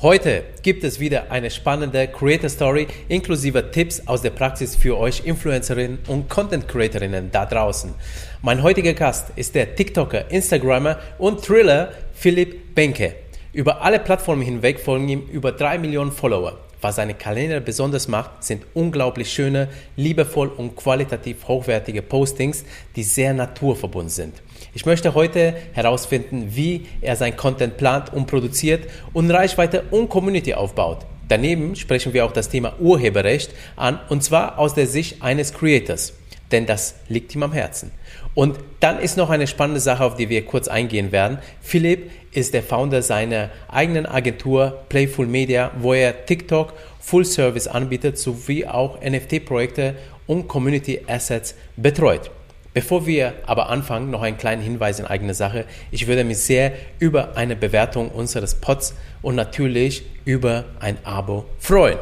Heute gibt es wieder eine spannende Creator Story inklusive Tipps aus der Praxis für euch Influencerinnen und Content Creatorinnen da draußen. Mein heutiger Gast ist der TikToker, Instagrammer und Thriller Philipp Benke. Über alle Plattformen hinweg folgen ihm über drei Millionen Follower. Was seine Kalender besonders macht, sind unglaublich schöne, liebevoll und qualitativ hochwertige Postings, die sehr naturverbunden sind. Ich möchte heute herausfinden, wie er sein Content plant und produziert und Reichweite und Community aufbaut. Daneben sprechen wir auch das Thema Urheberrecht an und zwar aus der Sicht eines Creators, denn das liegt ihm am Herzen. Und dann ist noch eine spannende Sache, auf die wir kurz eingehen werden. Philipp ist der Founder seiner eigenen Agentur Playful Media, wo er TikTok Full Service anbietet sowie auch NFT-Projekte und Community Assets betreut. Bevor wir aber anfangen, noch einen kleinen Hinweis in eigener Sache. Ich würde mich sehr über eine Bewertung unseres Pods und natürlich über ein Abo freuen.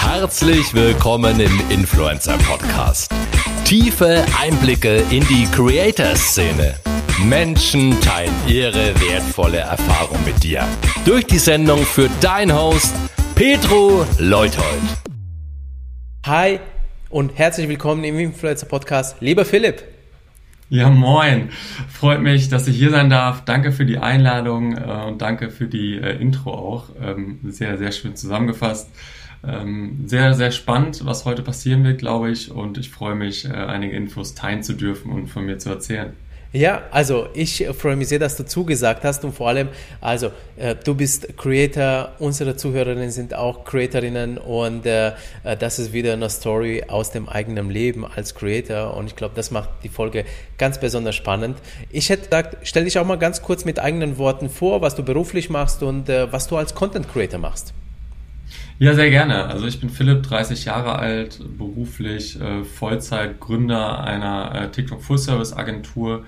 Herzlich willkommen im Influencer Podcast. Tiefe Einblicke in die Creator-Szene. Menschen teilen ihre wertvolle Erfahrung mit dir. Durch die Sendung für dein Host Petro Leuthold. Hi, und herzlich willkommen im Influencer Podcast. Lieber Philipp. Ja, moin. Freut mich, dass ich hier sein darf. Danke für die Einladung äh, und danke für die äh, Intro auch. Ähm, sehr, sehr schön zusammengefasst. Ähm, sehr, sehr spannend, was heute passieren wird, glaube ich. Und ich freue mich, äh, einige Infos teilen zu dürfen und von mir zu erzählen. Ja, also ich freue mich sehr, dass du zugesagt hast und vor allem, also äh, du bist Creator, unsere Zuhörerinnen sind auch Creatorinnen und äh, äh, das ist wieder eine Story aus dem eigenen Leben als Creator und ich glaube, das macht die Folge ganz besonders spannend. Ich hätte gesagt, stell dich auch mal ganz kurz mit eigenen Worten vor, was du beruflich machst und äh, was du als Content Creator machst. Ja, sehr gerne. Also ich bin Philipp, 30 Jahre alt, beruflich äh, Vollzeit Gründer einer äh, TikTok Full Service Agentur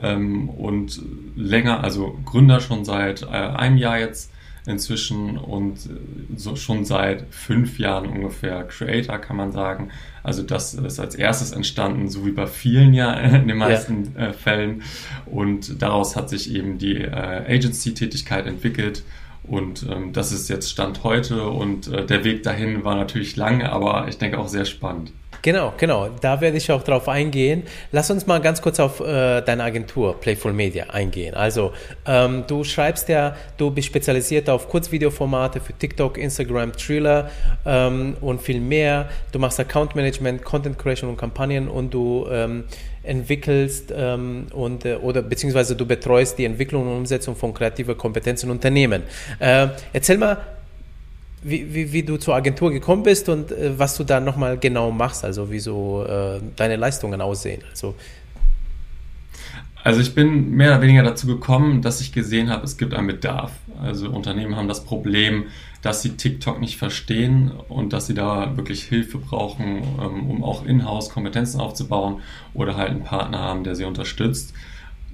ähm, und länger, also Gründer schon seit äh, einem Jahr jetzt inzwischen und äh, so schon seit fünf Jahren ungefähr Creator, kann man sagen. Also das ist als erstes entstanden, so wie bei vielen ja in den meisten ja. äh, Fällen. Und daraus hat sich eben die äh, Agency-Tätigkeit entwickelt und ähm, das ist jetzt Stand heute und äh, der Weg dahin war natürlich lang, aber ich denke auch sehr spannend. Genau, genau. Da werde ich auch drauf eingehen. Lass uns mal ganz kurz auf äh, deine Agentur Playful Media eingehen. Also, ähm, du schreibst ja, du bist spezialisiert auf Kurzvideoformate für TikTok, Instagram, Thriller ähm, und viel mehr. Du machst Account Management, Content Creation und Kampagnen und du ähm, entwickelst ähm, und äh, oder beziehungsweise du betreust die Entwicklung und Umsetzung von kreativer Kompetenz in Unternehmen. Äh, erzähl mal, wie, wie, wie, du zur Agentur gekommen bist und äh, was du da nochmal genau machst, also wie so äh, deine Leistungen aussehen. Also, also ich bin mehr oder weniger dazu gekommen, dass ich gesehen habe, es gibt einen Bedarf. Also Unternehmen haben das Problem, dass sie TikTok nicht verstehen und dass sie da wirklich Hilfe brauchen, ähm, um auch in-house Kompetenzen aufzubauen oder halt einen Partner haben, der sie unterstützt.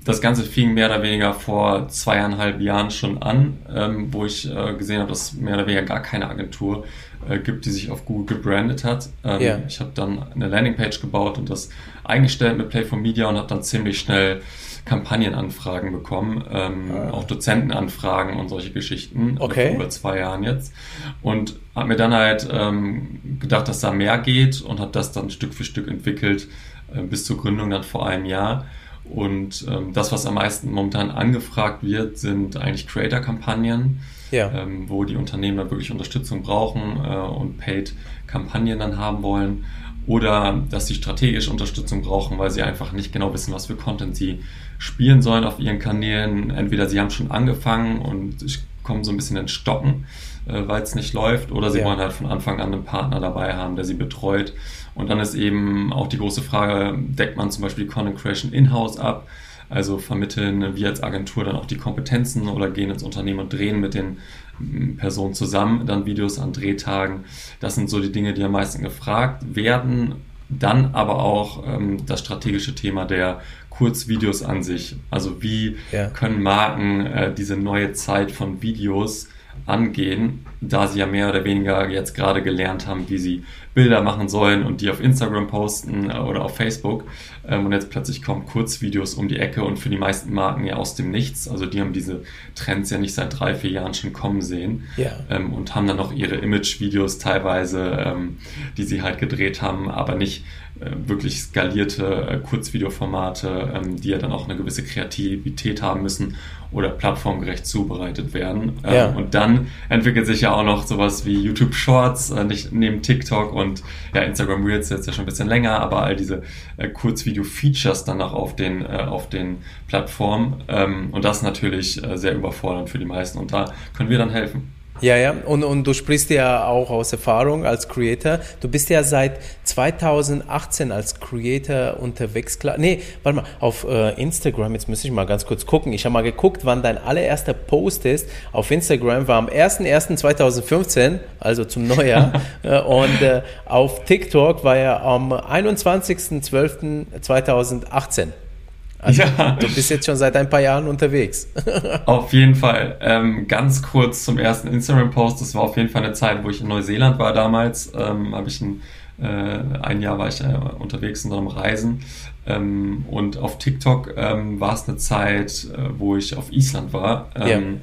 Das Ganze fing mehr oder weniger vor zweieinhalb Jahren schon an, ähm, wo ich äh, gesehen habe, dass es mehr oder weniger gar keine Agentur äh, gibt, die sich auf Google gebrandet hat. Ähm, yeah. Ich habe dann eine Landingpage gebaut und das eingestellt mit Play for Media und habe dann ziemlich schnell Kampagnenanfragen bekommen, ähm, ah. auch Dozentenanfragen und solche Geschichten. Okay. Über zwei Jahren jetzt. Und habe mir dann halt ähm, gedacht, dass da mehr geht und habe das dann Stück für Stück entwickelt äh, bis zur Gründung dann vor einem Jahr. Und ähm, das, was am meisten momentan angefragt wird, sind eigentlich Creator-Kampagnen, ja. ähm, wo die Unternehmen wirklich Unterstützung brauchen äh, und Paid-Kampagnen dann haben wollen. Oder dass sie strategische Unterstützung brauchen, weil sie einfach nicht genau wissen, was für Content sie spielen sollen auf ihren Kanälen. Entweder sie haben schon angefangen und kommen so ein bisschen ins Stocken, äh, weil es nicht läuft, oder sie ja. wollen halt von Anfang an einen Partner dabei haben, der sie betreut und dann ist eben auch die große Frage, deckt man zum Beispiel die Content Creation in-house ab? Also vermitteln wir als Agentur dann auch die Kompetenzen oder gehen ins Unternehmen und drehen mit den mm, Personen zusammen dann Videos an Drehtagen. Das sind so die Dinge, die am meisten gefragt werden. Dann aber auch ähm, das strategische Thema der Kurzvideos an sich. Also wie ja. können Marken äh, diese neue Zeit von Videos angehen, da sie ja mehr oder weniger jetzt gerade gelernt haben, wie sie Bilder machen sollen und die auf Instagram posten äh, oder auf Facebook. Ähm, und jetzt plötzlich kommen Kurzvideos um die Ecke und für die meisten Marken ja aus dem Nichts. Also die haben diese Trends ja nicht seit drei, vier Jahren schon kommen sehen ja. ähm, und haben dann noch ihre Image-Videos teilweise, ähm, die sie halt gedreht haben, aber nicht wirklich skalierte äh, Kurzvideoformate, ähm, die ja dann auch eine gewisse Kreativität haben müssen oder plattformgerecht zubereitet werden. Ähm, ja. Und dann entwickelt sich ja auch noch sowas wie YouTube Shorts, äh, nicht neben TikTok und ja, Instagram Reels jetzt ja schon ein bisschen länger, aber all diese äh, Kurzvideo-Features dann auch auf den, äh, auf den Plattformen. Ähm, und das ist natürlich äh, sehr überfordernd für die meisten und da können wir dann helfen. Ja, ja, und, und du sprichst ja auch aus Erfahrung als Creator. Du bist ja seit 2018 als Creator unterwegs. Klar, nee, warte mal, auf äh, Instagram, jetzt muss ich mal ganz kurz gucken. Ich habe mal geguckt, wann dein allererster Post ist. Auf Instagram war am 01.01.2015, also zum Neujahr. Äh, und äh, auf TikTok war er am 21.12.2018. Also ja. du bist jetzt schon seit ein paar Jahren unterwegs. auf jeden Fall. Ähm, ganz kurz zum ersten Instagram-Post. Das war auf jeden Fall eine Zeit, wo ich in Neuseeland war damals. Ähm, habe ich ein, äh, ein Jahr war ich äh, unterwegs in so einem Reisen. Ähm, und auf TikTok ähm, war es eine Zeit, äh, wo ich auf Island war. Ja. Ähm,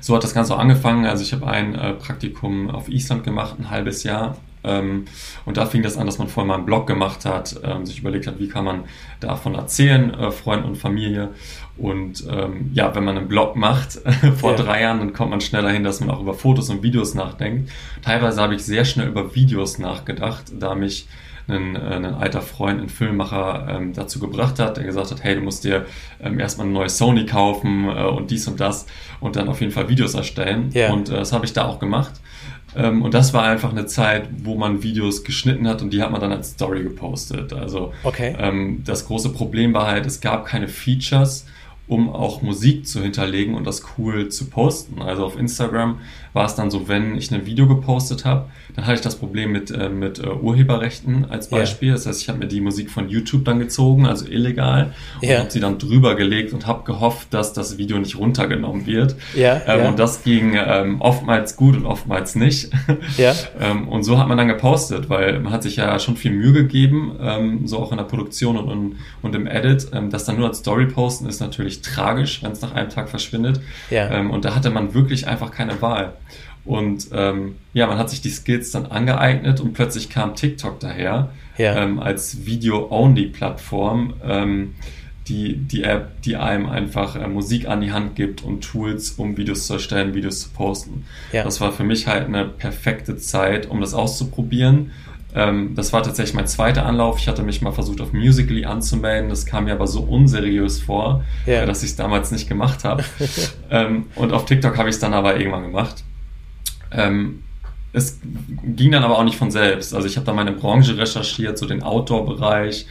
so hat das Ganze auch angefangen. Also ich habe ein äh, Praktikum auf Island gemacht, ein halbes Jahr ähm, und da fing das an, dass man vorher mal einen Blog gemacht hat, ähm, sich überlegt hat, wie kann man davon erzählen, äh, Freunden und Familie. Und ähm, ja, wenn man einen Blog macht vor ja. drei Jahren, dann kommt man schneller hin, dass man auch über Fotos und Videos nachdenkt. Teilweise habe ich sehr schnell über Videos nachgedacht, da mich ein, äh, ein alter Freund, ein Filmemacher ähm, dazu gebracht hat, der gesagt hat, hey, du musst dir ähm, erstmal eine neue Sony kaufen äh, und dies und das und dann auf jeden Fall Videos erstellen. Ja. Und äh, das habe ich da auch gemacht. Ähm, und das war einfach eine Zeit, wo man Videos geschnitten hat und die hat man dann als Story gepostet. Also okay. ähm, das große Problem war halt, es gab keine Features, um auch Musik zu hinterlegen und das cool zu posten. Also auf Instagram war es dann so, wenn ich ein Video gepostet habe, dann hatte ich das Problem mit, äh, mit äh, Urheberrechten als Beispiel. Yeah. Das heißt, ich habe mir die Musik von YouTube dann gezogen, also illegal, und yeah. habe sie dann drüber gelegt und habe gehofft, dass das Video nicht runtergenommen wird. Yeah, ähm, Und das ging ähm, oftmals gut und oftmals nicht. Ja. ähm, und so hat man dann gepostet, weil man hat sich ja schon viel Mühe gegeben, ähm, so auch in der Produktion und, und, und im Edit. Ähm, das dann nur als Story posten ist natürlich tragisch, wenn es nach einem Tag verschwindet. Ja. Ähm, und da hatte man wirklich einfach keine Wahl. Und ähm, ja, man hat sich die Skills dann angeeignet und plötzlich kam TikTok daher Ja. ähm, als Video-Only-Plattform, ähm, die, die App, die einem einfach äh, Musik an die Hand gibt und Tools, um Videos zu erstellen, Videos zu posten. Ja. Das war für mich halt eine perfekte Zeit, um das auszuprobieren. Ähm, das war tatsächlich mein zweiter Anlauf. Ich hatte mich mal versucht, auf Musically anzumelden. Das kam mir aber so unseriös vor, Ja. äh, dass ich es damals nicht gemacht habe. ähm, und auf TikTok habe ich es dann aber irgendwann gemacht. Ähm, es ging dann aber auch nicht von selbst. Also ich habe da meine Branche recherchiert, so den Outdoor-Bereich,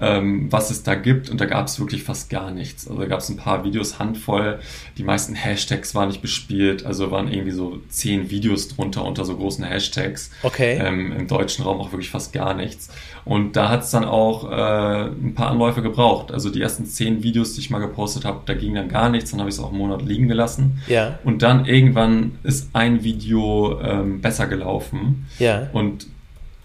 ähm, was es da gibt und da gab es wirklich fast gar nichts. Also da gab es ein paar Videos, handvoll. Die meisten Hashtags waren nicht bespielt, also waren irgendwie so zehn Videos drunter unter so großen Hashtags. Okay. Ähm, Im deutschen Raum auch wirklich fast gar nichts. Und da hat es dann auch äh, ein paar Anläufe gebraucht. Also die ersten zehn Videos, die ich mal gepostet habe, da ging dann gar nichts. Dann habe ich es auch einen Monat liegen gelassen. Ja. Und dann irgendwann ist ein Video ähm, besser gelaufen. Ja. Und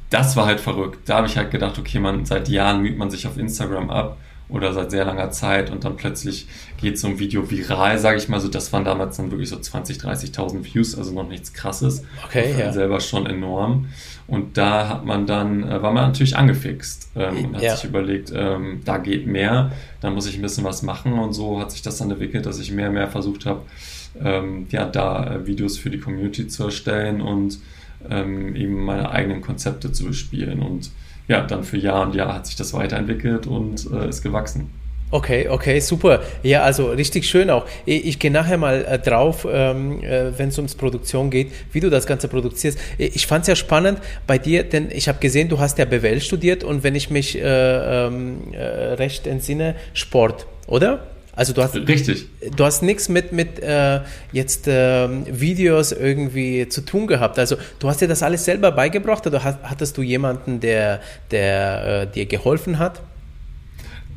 das war halt verrückt. Da habe ich halt gedacht, okay, man, seit Jahren müht man sich auf Instagram ab oder seit sehr langer Zeit und dann plötzlich geht so ein Video viral, sage ich mal so. Das waren damals dann wirklich so 20, 30.000 Views, also noch nichts krasses. Okay, ja. selber schon enorm. Und da hat man dann, äh, war man natürlich angefixt ähm, und hat Ja. sich überlegt, ähm, da geht mehr, da muss ich ein bisschen was machen und so hat sich das dann entwickelt, dass ich mehr und mehr versucht habe, ähm, ja, da äh, Videos für die Community zu erstellen und ähm, eben meine eigenen Konzepte zu bespielen. Und ja, dann für Jahr und Jahr hat sich das weiterentwickelt und äh, ist gewachsen. Okay, okay, super. Ja, also richtig schön auch. Ich, ich gehe nachher mal äh, drauf, ähm, äh, wenn es ums Produktion geht, wie du das Ganze produzierst. Ich, fand es ja spannend bei dir, denn ich habe gesehen, du hast ja BWL studiert und wenn ich mich äh, ähm, äh, recht entsinne, Sport, oder? Also du hast Richtig. du hast nichts mit mit äh, jetzt ähm, Videos irgendwie zu tun gehabt. Also du hast dir das alles selber beigebracht oder hattest du jemanden, der der äh, dir geholfen hat?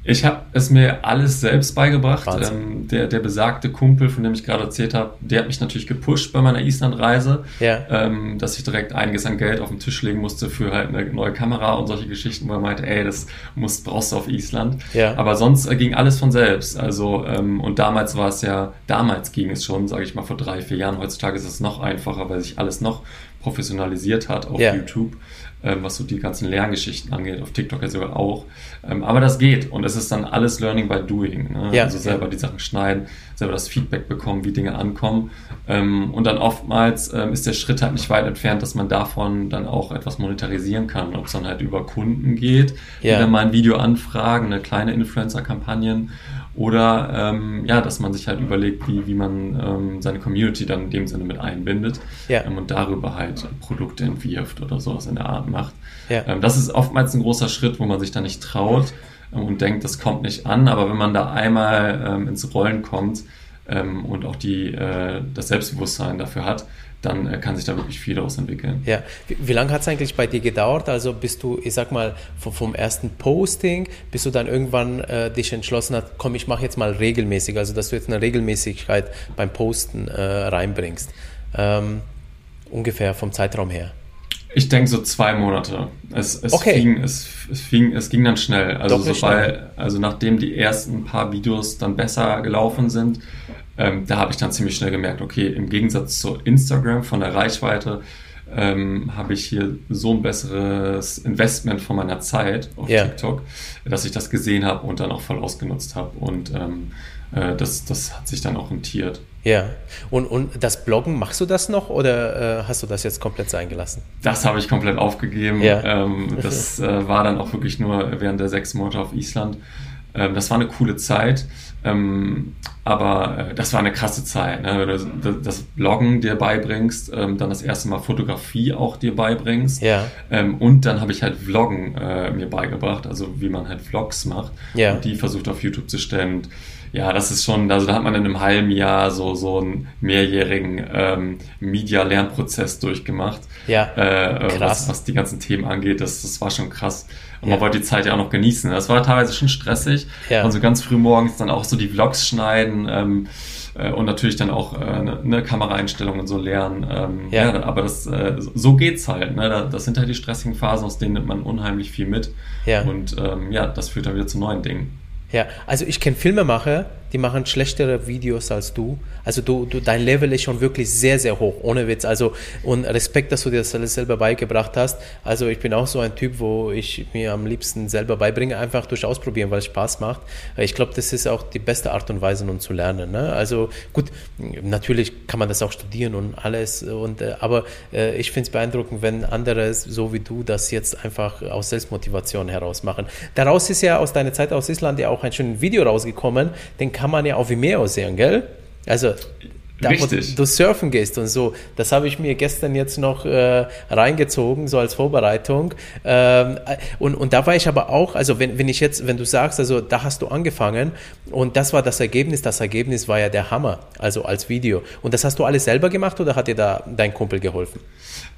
Ich habe es mir alles selbst beigebracht. Ähm, der, der besagte Kumpel, von dem ich gerade erzählt habe, der hat mich natürlich gepusht bei meiner Island-Reise, ja. ähm, dass ich direkt einiges an Geld auf den Tisch legen musste für halt eine neue Kamera und solche Geschichten, wo er meinte, ey, das musst, brauchst du auf Island. Ja. Aber sonst äh, ging alles von selbst. Also, ähm, und damals war es ja, damals ging es schon, sage ich mal, vor drei, vier Jahren. Heutzutage ist es noch einfacher, weil sich alles noch professionalisiert hat auf ja. YouTube ähm, was so die ganzen Lerngeschichten angeht, auf TikTok ja sogar auch. Ähm, aber das geht und es ist dann alles Learning by Doing. Ne? Ja, also selber ja. die Sachen schneiden, selber das Feedback bekommen, wie Dinge ankommen. Ähm, und dann oftmals ähm, ist der Schritt halt nicht weit entfernt, dass man davon dann auch etwas monetarisieren kann. Ob es dann halt über Kunden geht, ja. die dann mal ein Video anfragen, eine kleine Influencer-Kampagnen oder ähm, ja, dass man sich halt überlegt, wie, wie man ähm, seine Community dann in dem Sinne mit einbindet ja. ähm, und darüber halt Produkte entwirft oder sowas in der Art macht. Ja. Ähm, das ist oftmals ein großer Schritt, wo man sich da nicht traut ähm, und denkt, das kommt nicht an. Aber wenn man da einmal ähm, ins Rollen kommt und auch die, äh, das Selbstbewusstsein dafür hat, dann äh, kann sich da wirklich viel daraus entwickeln. Ja, wie, wie lange hat es eigentlich bei dir gedauert? Also bist du, ich sag mal, vom, vom ersten Posting, bis du dann irgendwann äh, dich entschlossen hast, komm, ich mache jetzt mal regelmäßig, also dass du jetzt eine Regelmäßigkeit beim Posten äh, reinbringst. Ähm, ungefähr vom Zeitraum her. Ich denke so zwei Monate. Es, es, okay. fing, es, es, fing, es ging dann schnell. Also, sobald, also nachdem die ersten paar Videos dann besser gelaufen sind, ähm, da habe ich dann ziemlich schnell gemerkt, okay, im Gegensatz zu Instagram von der Reichweite ähm, habe ich hier so ein besseres Investment von meiner Zeit auf yeah. TikTok, dass ich das gesehen habe und dann auch voll ausgenutzt habe. Und ähm, äh, das, das hat sich dann auch rentiert. Ja, und, und das Bloggen, machst du das noch oder äh, hast du das jetzt komplett sein gelassen? Das habe ich komplett aufgegeben. Ja. Ähm, das äh, war dann auch wirklich nur während der sechs Monate auf Island. Ähm, das war eine coole Zeit. Ähm, aber äh, das war eine krasse Zeit. Ne? Du das Bloggen dir beibringst, ähm, dann das erste Mal Fotografie auch dir beibringst. Ja. Ähm, und dann habe ich halt Vloggen äh, mir beigebracht, also wie man halt Vlogs macht. Ja. Und die versucht auf YouTube zu stellen. Und ja, das ist schon, also da hat man in einem halben Jahr so, so einen mehrjährigen ähm, Media-Lernprozess durchgemacht. Ja. Äh, krass. Was, was die ganzen Themen angeht, das, das war schon krass. Und ja. man wollte die Zeit ja auch noch genießen. Das war teilweise schon stressig. Ja. Und so ganz früh morgens dann auch so die Vlogs schneiden. Ähm, äh, und natürlich dann auch äh, eine, eine Kameraeinstellung und so lernen. Ähm, ja. ja. aber das, äh, so geht's halt. Ne? Das sind halt die stressigen Phasen, aus denen nimmt man unheimlich viel mit. Ja. Und ähm, ja, das führt dann wieder zu neuen Dingen. Ja, also ich kenne Filmemacher, die machen schlechtere Videos als du. Also du, du, dein Level ist schon wirklich sehr, sehr hoch, ohne Witz. Also und Respekt, dass du dir das alles selber beigebracht hast. Also ich bin auch so ein Typ, wo ich mir am liebsten selber beibringe, einfach durch Ausprobieren, weil es Spaß macht. Ich glaube, das ist auch die beste Art und Weise, um zu lernen. Ne? Also gut, natürlich kann man das auch studieren und alles. Und äh, aber äh, ich finde es beeindruckend, wenn andere so wie du das jetzt einfach aus Selbstmotivation heraus machen. Daraus ist ja aus deiner Zeit aus Island ja auch ein schönes Video rausgekommen. Den kann man ja auf Vimeo sehen, gell? Also da, Richtig. wo du surfen gehst und so. Das habe ich mir gestern jetzt noch äh, reingezogen, so als Vorbereitung. Ähm, und, und da war ich aber auch, also wenn, wenn ich jetzt, wenn du sagst, also da hast du angefangen und das war das Ergebnis, das Ergebnis war ja der Hammer, also als Video. Und das hast du alles selber gemacht oder hat dir da dein Kumpel geholfen?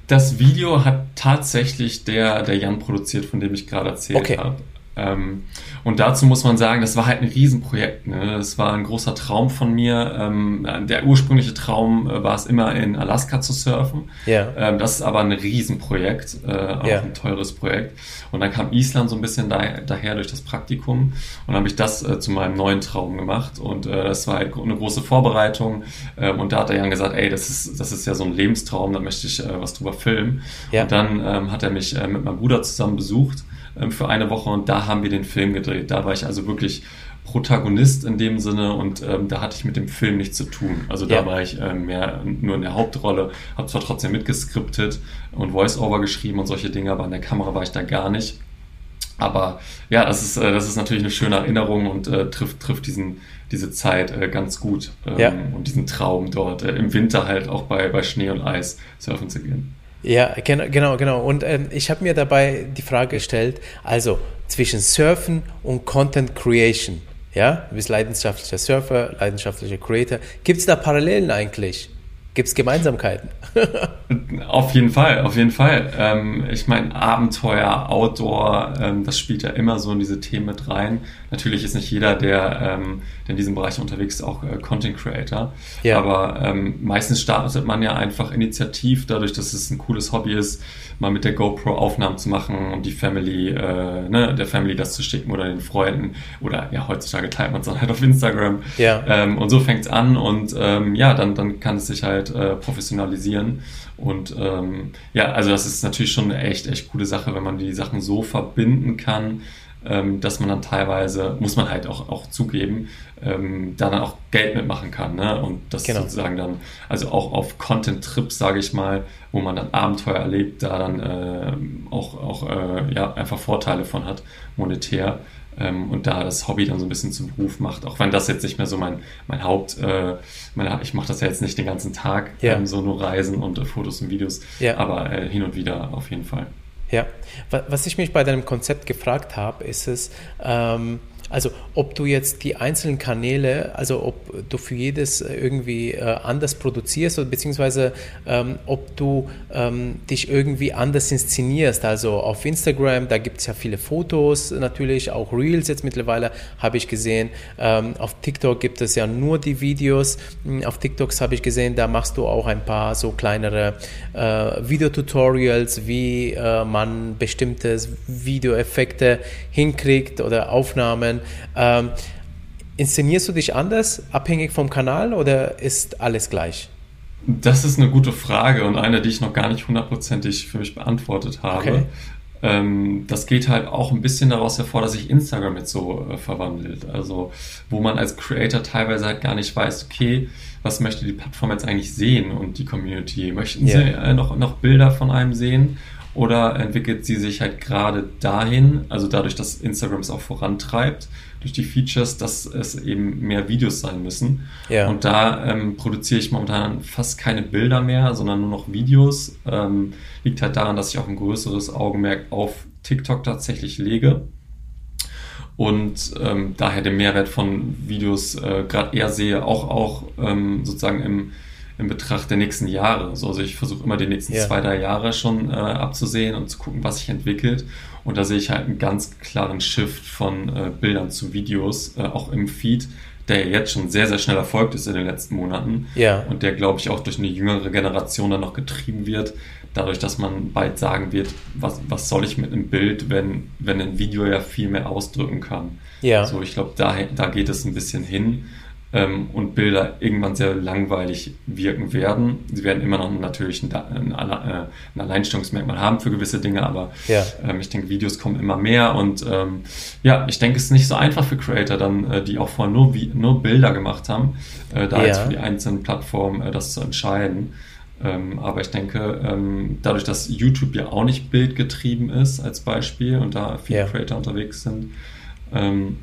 Das Video hat tatsächlich der, der Jan produziert, von dem ich gerade erzählt okay. habe. Ähm, und dazu muss man sagen, das war halt ein Riesenprojekt. Ne? Das war ein großer Traum von mir. Ähm, der ursprüngliche Traum äh, war es immer in Alaska zu surfen. Ja. Ähm, das ist aber ein Riesenprojekt, äh, auch ja. ein teures Projekt. Und dann kam Island so ein bisschen da, daher durch das Praktikum und habe ich das äh, zu meinem neuen Traum gemacht. Und äh, das war halt eine große Vorbereitung. Ähm, und da hat der Jan gesagt, ey, das ist, das ist ja so ein Lebenstraum, da möchte ich äh, was drüber filmen. Ja. Und dann ähm, hat er mich äh, mit meinem Bruder zusammen besucht ähm, für eine Woche und da haben wir den Film gedreht. Da war ich also wirklich Protagonist in dem Sinne und ähm, da hatte ich mit dem Film nichts zu tun. Also da ja. war ich äh, mehr nur in der Hauptrolle, habe zwar trotzdem mitgeskriptet und Voice-Over geschrieben und solche Dinge, aber an der Kamera war ich da gar nicht. Aber ja, das ist, äh, das ist natürlich eine schöne Erinnerung und äh, trifft, trifft diesen, diese Zeit äh, ganz gut ähm, ja. und diesen Traum dort äh, im Winter halt auch bei, bei Schnee und Eis surfen zu gehen. Ja, genau, genau. Und ähm, ich habe mir dabei die Frage gestellt, also zwischen Surfen und Content Creation. Ja, du bist leidenschaftlicher Surfer, leidenschaftlicher Creator. Gibt es da Parallelen eigentlich? Gibt es Gemeinsamkeiten? auf jeden Fall, auf jeden Fall. Ähm, ich meine, Abenteuer, Outdoor, ähm, das spielt ja immer so in diese Themen mit rein. Natürlich ist nicht jeder, der, ähm, der in diesem Bereich unterwegs ist, auch äh, Content Creator. Ja. Aber ähm, meistens startet man ja einfach initiativ, dadurch, dass es ein cooles Hobby ist, mal mit der GoPro Aufnahmen zu machen und die Family, äh, ne, der Family das zu schicken oder den Freunden. Oder ja, heutzutage teilt man es dann halt auf Instagram. Ja. Ähm, und so fängt es an und ähm, ja, dann, dann kann es sich halt äh, professionalisieren. Und ähm, ja, also das ist natürlich schon eine echt, echt coole Sache, wenn man die Sachen so verbinden kann, ähm, dass man dann teilweise, muss man halt auch, auch zugeben, ähm, da dann auch Geld mitmachen kann. Ne? Und das Genau. sozusagen dann, also auch auf Content-Trips, sage ich mal, wo man dann Abenteuer erlebt, da dann äh, auch, auch äh, ja, einfach Vorteile von hat, monetär. Ähm, und da das Hobby dann so ein bisschen zum Beruf macht, auch wenn das jetzt nicht mehr so mein, mein Haupt, äh, meine, ich mache das ja jetzt nicht den ganzen Tag, Ja. ähm, so nur Reisen und äh, Fotos und Videos, Ja. aber äh, hin und wieder auf jeden Fall. Ja, Wa- was ich mich bei deinem Konzept gefragt habe, ist es, ähm, also ob du jetzt die einzelnen Kanäle, also ob du für jedes irgendwie äh, anders produzierst oder beziehungsweise ähm, ob du ähm, dich irgendwie anders inszenierst. Also auf Instagram, da gibt es ja viele Fotos natürlich, auch Reels jetzt mittlerweile habe ich gesehen. Ähm, auf TikTok gibt es ja nur die Videos. Hm, Auf TikToks habe ich gesehen, da machst du auch ein paar so kleinere äh, Videotutorials, wie äh, man bestimmte Videoeffekte hinkriegt oder Aufnahmen. Ähm, inszenierst du dich anders, abhängig vom Kanal oder ist alles gleich? Das ist eine gute Frage und eine, die ich noch gar nicht hundertprozentig für mich beantwortet habe. Okay. Ähm, das geht halt auch ein bisschen daraus hervor, dass sich Instagram jetzt so äh, verwandelt. Also, wo man als Creator teilweise halt gar nicht weiß, okay, was möchte die Plattform jetzt eigentlich sehen und die Community? Möchten Ja. sie äh, noch, noch Bilder von einem sehen? Oder entwickelt sie sich halt gerade dahin, also dadurch, dass Instagram es auch vorantreibt, durch die Features, dass es eben mehr Videos sein müssen. Ja. Und da ähm, produziere ich momentan fast keine Bilder mehr, sondern nur noch Videos. Ähm, liegt halt daran, dass ich auch ein größeres Augenmerk auf TikTok tatsächlich lege. Und ähm, daher den Mehrwert von Videos äh, gerade eher sehe, auch, auch ähm, sozusagen im, im Betracht der nächsten Jahre. So, also ich versuche immer die nächsten Ja. zwei, drei Jahre schon äh, abzusehen und zu gucken, was sich entwickelt. Und da sehe ich halt einen ganz klaren Shift von äh, Bildern zu Videos, äh, auch im Feed, der ja jetzt schon sehr, sehr schnell erfolgt ist in den letzten Monaten. Ja. Und der, glaube ich, auch durch eine jüngere Generation dann noch getrieben wird, dadurch, dass man bald sagen wird, was, was soll ich mit einem Bild, wenn, wenn ein Video ja viel mehr ausdrücken kann. Ja. So, ich glaube, da, da geht es ein bisschen hin. Ähm, und Bilder irgendwann sehr langweilig wirken werden. Sie werden immer noch natürlich ein, ein, Alle- äh, ein Alleinstellungsmerkmal haben für gewisse Dinge, aber Ja. ähm, ich denke, Videos kommen immer mehr und ähm, ja, ich denke, es ist nicht so einfach für Creator dann, äh, die auch vorher nur, nur Bilder gemacht haben, äh, da Ja. jetzt für die einzelnen Plattformen äh, das zu entscheiden. Ähm, aber ich denke, ähm, dadurch, dass YouTube ja auch nicht bildgetrieben ist als Beispiel und da viele Ja. Creator unterwegs sind, ähm,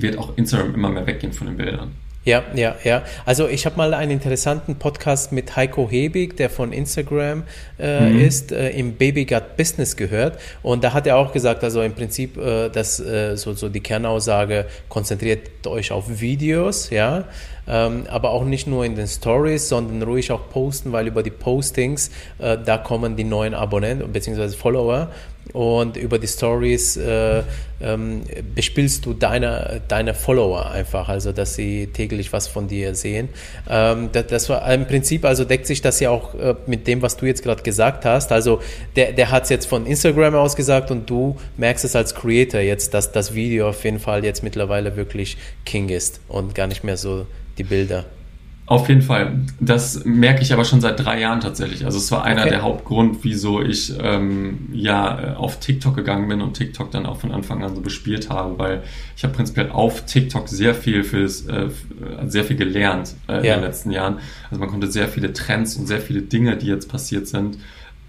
wird auch Instagram immer mehr weggehen von den Bildern. Ja, ja, ja. Also ich habe mal einen interessanten Podcast mit Heiko Hebig, der von Instagram äh, Mhm. ist, äh, im Baby Gut Business gehört. Und da hat er auch gesagt, also im Prinzip, äh, dass äh, so, so die Kernaussage, konzentriert euch auf Videos, ja. Ähm, aber auch nicht nur in den Stories, sondern ruhig auch posten, weil über die Postings, äh, da kommen die neuen Abonnenten bzw. Follower und über die Stories äh, ähm, bespielst du deine, deine Follower einfach, also dass sie täglich was von dir sehen. Ähm, das, das war im Prinzip, also deckt sich das ja auch äh, mit dem, was du jetzt gerade gesagt hast. Also der, der hat es jetzt von Instagram aus gesagt und du merkst es als Creator jetzt, dass das Video auf jeden Fall jetzt mittlerweile wirklich King ist und gar nicht mehr so die Bilder. Auf jeden Fall. Das merke ich aber schon seit drei Jahren tatsächlich. Also es war einer Okay. der Hauptgrund, wieso ich ähm, ja äh, auf TikTok gegangen bin und TikTok dann auch von Anfang an so bespielt habe, weil ich habe prinzipiell auf TikTok sehr viel fürs, äh, äh, sehr viel gelernt äh, Ja. in den letzten Jahren. Also man konnte sehr viele Trends und sehr viele Dinge, die jetzt passiert sind,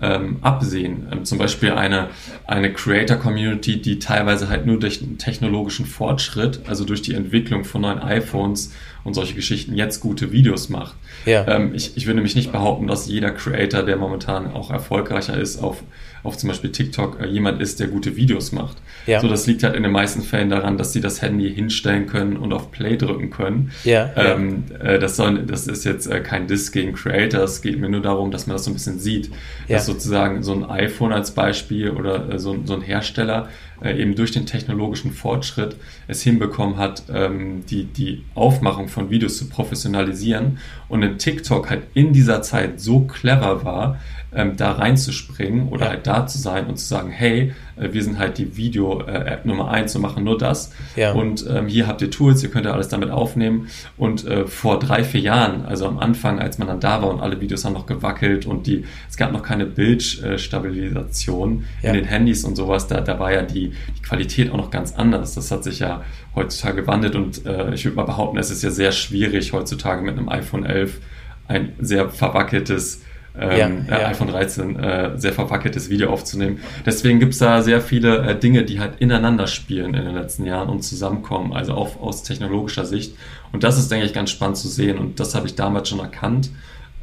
ähm, absehen. Ähm, zum Beispiel eine, eine Creator-Community, die teilweise halt nur durch den technologischen Fortschritt, also durch die Entwicklung von neuen iPhones und solche Geschichten jetzt gute Videos macht. Ja. Ähm, ich, ich würde nämlich nicht behaupten, dass jeder Creator, der momentan auch erfolgreicher ist auf, auf zum Beispiel TikTok, äh, jemand ist, der gute Videos macht. Ja. So, das liegt halt in den meisten Fällen daran, dass sie das Handy hinstellen können und auf Play drücken können. Ja. Ähm, äh, das, soll, das ist jetzt äh, kein Diss gegen Creator, es geht mir nur darum, dass man das so ein bisschen sieht. Ja. dass sozusagen so ein iPhone als Beispiel oder äh, so, so ein Hersteller äh, eben durch den technologischen Fortschritt es hinbekommen hat, ähm, die, die Aufmachung von Videos zu professionalisieren und in TikTok halt in dieser Zeit so clever war, ähm, da reinzuspringen oder ja. halt da zu sein und zu sagen, hey, äh, wir sind halt die Video-App Nummer eins und machen nur das. Ja. Und ähm, hier habt ihr Tools, ihr könnt ja alles damit aufnehmen. Und äh, vor drei, vier Jahren, also am Anfang, als man dann da war und alle Videos haben noch gewackelt und die, es gab noch keine Bildstabilisation ja. in den Handys und sowas, da, da war ja die, die Qualität auch noch ganz anders. Das hat sich ja heutzutage gewandelt und äh, ich würde mal behaupten, es ist ja sehr schwierig heutzutage mit einem iPhone 11 ein sehr verwackeltes ähm, ja, ja. iPhone 13 äh, sehr verpacketes Video aufzunehmen. Deswegen gibt's da sehr viele äh, Dinge, die halt ineinander spielen in den letzten Jahren und zusammenkommen, also auch aus technologischer Sicht. Und das ist, denke ich, ganz spannend zu sehen und das habe ich damals schon erkannt.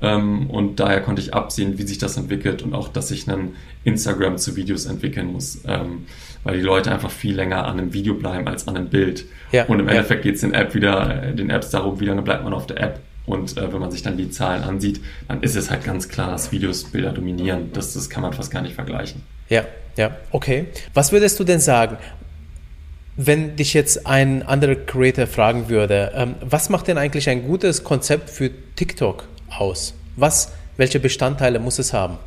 Ähm, und daher konnte ich absehen, wie sich das entwickelt und auch, dass sich ein Instagram zu Videos entwickeln muss, ähm, weil die Leute einfach viel länger an einem Video bleiben als an einem Bild. Ja, und im Endeffekt geht es den App wieder, äh, den Apps darum, wie lange bleibt man auf der App und äh, wenn man sich dann die Zahlen ansieht, dann ist es halt ganz klar, dass Videos Bilder dominieren. Das, das kann man fast gar nicht vergleichen. Ja, ja, okay. Was würdest du denn sagen, wenn dich jetzt ein anderer Creator fragen würde, ähm, was macht denn eigentlich ein gutes Konzept für TikTok aus? Was, welche Bestandteile muss es haben?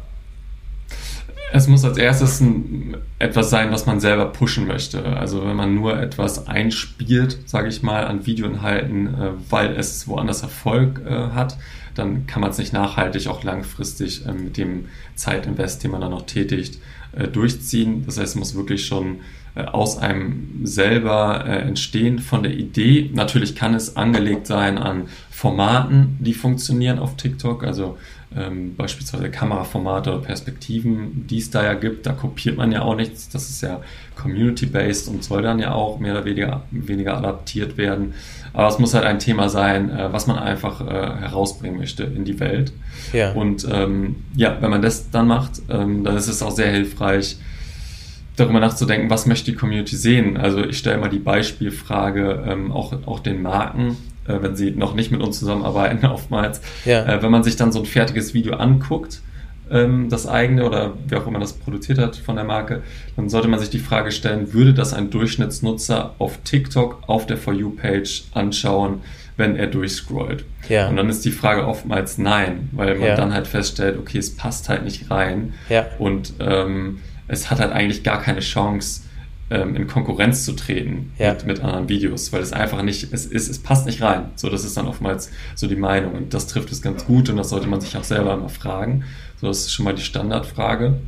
Es muss als erstes ein, etwas sein, was man selber pushen möchte. Also wenn man nur etwas einspielt, sage ich mal, an Videoinhalten, äh, weil es woanders Erfolg äh, hat, dann kann man es nicht nachhaltig, auch langfristig äh, mit dem Zeitinvest, den man dann noch tätigt, äh, durchziehen. Das heißt, es muss wirklich schon äh, aus einem selber äh, entstehen von der Idee. Natürlich kann es angelegt sein an Formaten, die funktionieren auf TikTok. Also ähm, beispielsweise Kameraformate oder Perspektiven, die es da ja gibt. Da kopiert man ja auch nichts. Das ist ja community-based und soll dann ja auch mehr oder weniger, weniger adaptiert werden. Aber es muss halt ein Thema sein, äh, was man einfach äh, herausbringen möchte in die Welt. Ja. Und ähm, ja, wenn man das dann macht, ähm, dann ist es auch sehr hilfreich, darüber nachzudenken, was möchte die Community sehen. Also ich stelle mal die Beispielfrage ähm, auch, auch den Marken äh, wenn sie noch nicht mit uns zusammenarbeiten, oftmals. Ja. Äh, wenn man sich dann so ein fertiges Video anguckt, ähm, das eigene oder wer auch immer das produziert hat von der Marke, dann sollte man sich die Frage stellen, würde das ein Durchschnittsnutzer auf TikTok auf der For You-Page anschauen, wenn er durchscrollt? Ja. Und dann ist die Frage oftmals nein, weil man ja. dann halt feststellt, okay, es passt halt nicht rein und ähm, es hat halt eigentlich gar keine Chance, ähm, in Konkurrenz zu treten ja. mit, mit anderen Videos, weil es einfach nicht, es, ist, es passt nicht rein. So, das ist dann oftmals so die Meinung und das trifft es ganz gut und das sollte man sich auch selber mal fragen. So, das ist schon mal die Standardfrage.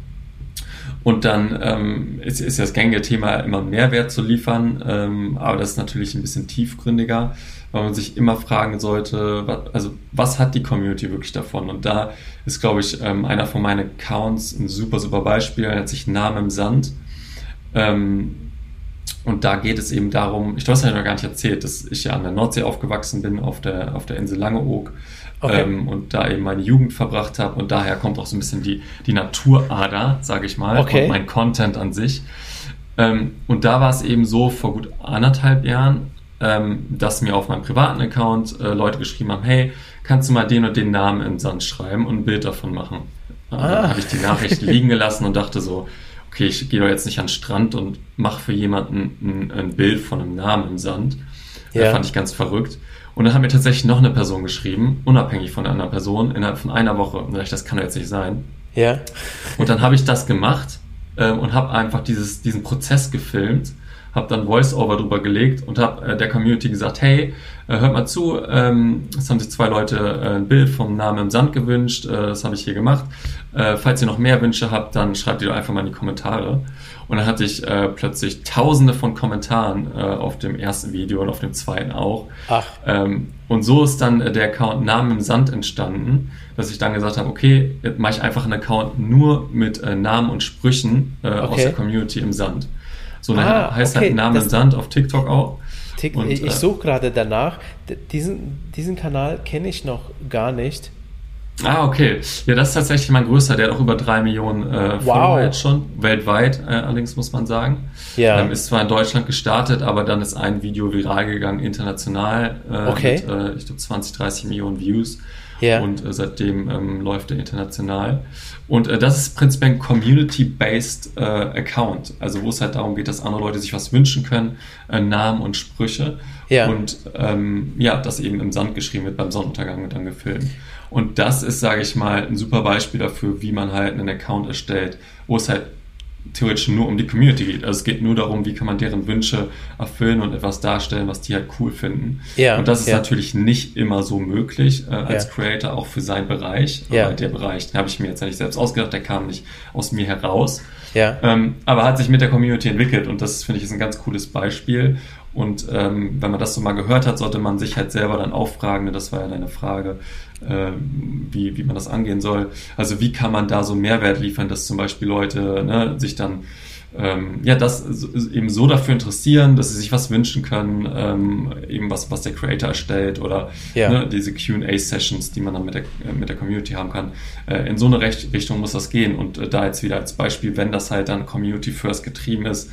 Und dann ähm, ist, ist das gängige Thema immer Mehrwert zu liefern, ähm, aber das ist natürlich ein bisschen tiefgründiger, weil man sich immer fragen sollte, was, also was hat die Community wirklich davon? Und da ist, glaube ich, ähm, einer von meinen Accounts ein super, super Beispiel, er hat sich Name im Sand ähm, und da geht es eben darum, ich glaube, das habe ich noch gar nicht erzählt, dass ich ja an der Nordsee aufgewachsen bin, auf der, auf der Insel Langeoog. Okay. Ähm, und da eben meine Jugend verbracht habe und daher kommt auch so ein bisschen die, die Naturader, sage ich mal, okay. und mein Content an sich. Ähm, und da war es eben so vor gut anderthalb Jahren, ähm, dass mir auf meinem privaten Account äh, Leute geschrieben haben, hey, kannst du mal den und den Namen im Sand schreiben und ein Bild davon machen? Ah. Dann habe ich die Nachricht liegen gelassen und dachte so, okay, ich gehe doch jetzt nicht an den Strand und mache für jemanden ein, ein, Bild von einem Namen im Sand. Ja. Das fand ich ganz verrückt. Und dann hat mir tatsächlich noch eine Person geschrieben, unabhängig von einer Person, innerhalb von einer Woche. Und dachte ich, das kann doch jetzt nicht sein. Ja. Und dann habe ich das gemacht ähm, und habe einfach dieses, diesen Prozess gefilmt habe dann Voice-Over drüber gelegt und habe äh, der Community gesagt, hey, äh, hört mal zu, ähm, es haben sich zwei Leute äh, ein Bild vom Namen im Sand gewünscht, äh, das habe ich hier gemacht. Äh, falls ihr noch mehr Wünsche habt, dann schreibt die doch einfach mal in die Kommentare. Und dann hatte ich äh, plötzlich tausende von Kommentaren äh, auf dem ersten Video und auf dem zweiten auch. Ach. Ähm, und so ist dann äh, der Account Namen im Sand entstanden, dass ich dann gesagt habe, okay, jetzt mache ich einfach einen Account nur mit äh, Namen und Sprüchen äh, okay. aus der Community im Sand. So ah, heißt halt okay. halt Name im Sand auf TikTok auch. Tick, und, ich äh, suche gerade danach. Diesen, diesen Kanal kenne ich noch gar nicht. Ah, okay. Ja, das ist tatsächlich mein größter. Der hat auch über drei Millionen äh, Follower jetzt schon. Weltweit äh, allerdings, muss man sagen. Ja. Ähm, ist zwar in Deutschland gestartet, aber dann ist ein Video viral gegangen, international. Äh, okay. Mit, äh, ich glaube, 20, 30 Millionen Views. Ja. Und äh, seitdem ähm, läuft er international. Und äh, das ist prinzipiell ein Community-based äh, Account, also wo es halt darum geht, dass andere Leute sich was wünschen können, äh, Namen und Sprüche. Ja. Und ähm, ja, das eben im Sand geschrieben wird, beim Sonnenuntergang und dann gefilmt. Und das ist, sage ich mal, ein super Beispiel dafür, wie man halt einen Account erstellt, wo es halt theoretisch nur um die Community geht. Also es geht nur darum, wie kann man deren Wünsche erfüllen und etwas darstellen, was die halt cool finden. Ja, und das ist ja. natürlich nicht immer so möglich äh, als ja. Creator, auch für seinen Bereich. Ja. Der Bereich, den habe ich mir jetzt nicht selbst ausgedacht, der kam nicht aus mir heraus. Ja. Ähm, aber hat sich mit der Community entwickelt und das finde ich ist ein ganz cooles Beispiel. Und ähm, wenn man das so mal gehört hat, sollte man sich halt selber dann auch fragen, ne, das war ja deine Frage, äh, wie, wie man das angehen soll. Also wie kann man da so Mehrwert liefern, dass zum Beispiel Leute ne, sich dann ähm, ja, das eben so dafür interessieren, dass sie sich was wünschen können, ähm, eben was, was der Creator erstellt oder ja. ne, diese QA-Sessions, die man dann mit der, mit der Community haben kann. Äh, in so eine Recht Richtung muss das gehen. Und äh, da jetzt wieder als Beispiel, wenn das halt dann Community First getrieben ist,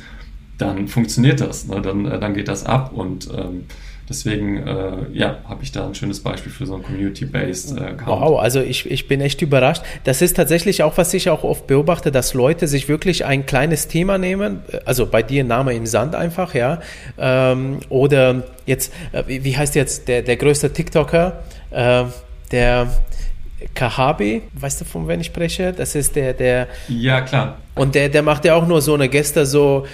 dann funktioniert das, ne? dann, äh, dann geht das ab und ähm, deswegen äh, ja, habe ich da ein schönes Beispiel für so ein Community-Based äh, Account. Wow, also ich, ich bin echt überrascht. Das ist tatsächlich auch, was ich auch oft beobachte, dass Leute sich wirklich ein kleines Thema nehmen, also bei dir Name im Sand einfach, ja, ähm, oder jetzt, äh, wie, wie heißt jetzt der, der größte TikToker, äh, der Kahabi, weißt du, von wem ich spreche? Das ist der, der. Ja, klar. Und der, der macht ja auch nur so eine Geste, so,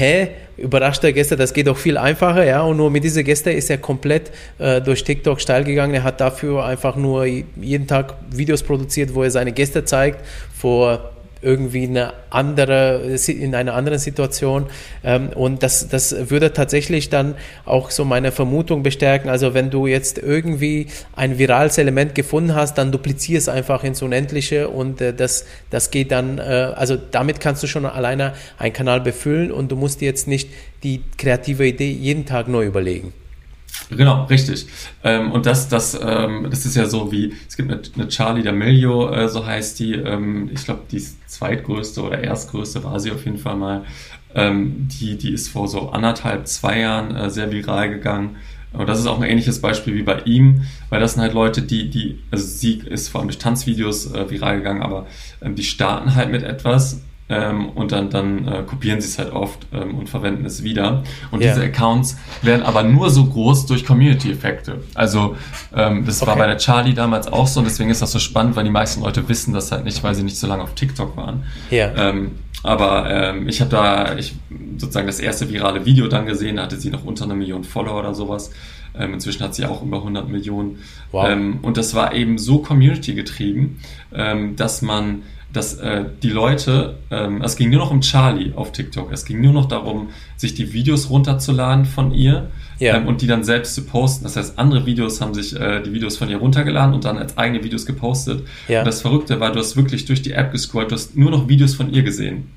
hä, überraschte Gäste, das geht doch viel einfacher, ja, und nur mit dieser Gäste ist er komplett äh, durch TikTok steil gegangen. Er hat dafür einfach nur jeden Tag Videos produziert, wo er seine Gäste zeigt, vor irgendwie eine andere, in einer anderen Situation. Ähm, und das, das würde tatsächlich dann auch so meine Vermutung bestärken. Also wenn du jetzt irgendwie ein virales Element gefunden hast, dann duplizier es einfach ins Unendliche und äh, das, das geht dann, äh, also damit kannst du schon alleine einen Kanal befüllen und du musst dir jetzt nicht die kreative Idee jeden Tag neu überlegen. Genau, richtig. Ähm, und das, das, ähm, das ist ja so wie, es gibt eine, eine Charlie D'Amelio, äh, so heißt die, ähm, ich glaube, die ist zweitgrößte oder erstgrößte war sie auf jeden Fall mal. Ähm, die, die ist vor so anderthalb, zwei Jahren äh, sehr viral gegangen. Und das ist auch ein ähnliches Beispiel wie bei ihm, weil das sind halt Leute, die, die, also sie ist vor allem durch Tanzvideos äh, viral gegangen, aber ähm, die starten halt mit etwas ähm, und dann, dann äh, kopieren sie es halt oft ähm, und verwenden es wieder. Und yeah. diese Accounts werden aber nur so groß durch Community-Effekte. Also ähm, das okay. war bei der Charlie damals auch so und deswegen ist das so spannend, weil die meisten Leute wissen das halt nicht, weil sie nicht so lange auf TikTok waren. Ja. Ähm, aber ähm, ich habe da ich sozusagen das erste virale Video dann gesehen, da hatte sie noch unter einer Million Follower oder sowas. Ähm, inzwischen hat sie auch über 100 Millionen. Wow. Ähm, und das war eben so Community getrieben, ähm, dass man dass äh, die Leute, ähm, es ging nur noch um Charlie auf TikTok. Es ging nur noch darum, sich die Videos runterzuladen von ihr ja. ähm, und die dann selbst zu posten. Das heißt, andere Videos haben sich äh, die Videos von ihr runtergeladen und dann als eigene Videos gepostet. Ja. Und das Verrückte war, du hast wirklich durch die App gescrollt, du hast nur noch Videos von ihr gesehen.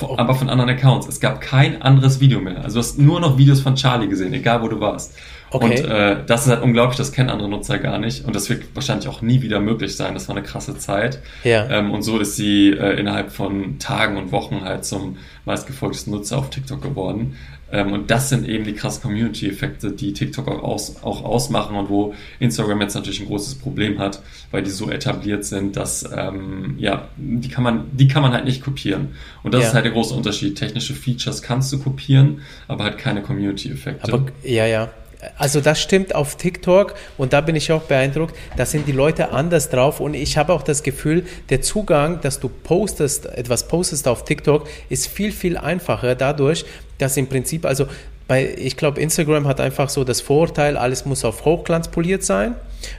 Oh. Aber von anderen Accounts. Es gab kein anderes Video mehr. Also du hast nur noch Videos von Charlie gesehen, egal wo du warst. Okay. Und äh, das ist halt unglaublich, das kennen andere Nutzer gar nicht. Und das wird wahrscheinlich auch nie wieder möglich sein. Das war eine krasse Zeit. Ja. Ähm, und so ist sie äh, innerhalb von Tagen und Wochen halt zum meistgefolgtesten Nutzer auf TikTok geworden. Ähm, und das sind eben die krassen Community-Effekte, die TikTok auch, aus, auch ausmachen und wo Instagram jetzt natürlich ein großes Problem hat, weil die so etabliert sind, dass ähm, ja, die kann man, die kann man halt nicht kopieren. Und das ja. ist halt der große Unterschied. Technische Features kannst du kopieren, aber halt keine Community-Effekte. Aber ja, ja. Also das stimmt auf TikTok und da bin ich auch beeindruckt, da sind die Leute anders drauf und ich habe auch das Gefühl, der Zugang, dass du postest, etwas postest auf TikTok, ist viel, viel einfacher dadurch, dass im Prinzip, also bei, ich glaube, Instagram hat einfach so das Vorurteil, alles muss auf Hochglanz poliert sein.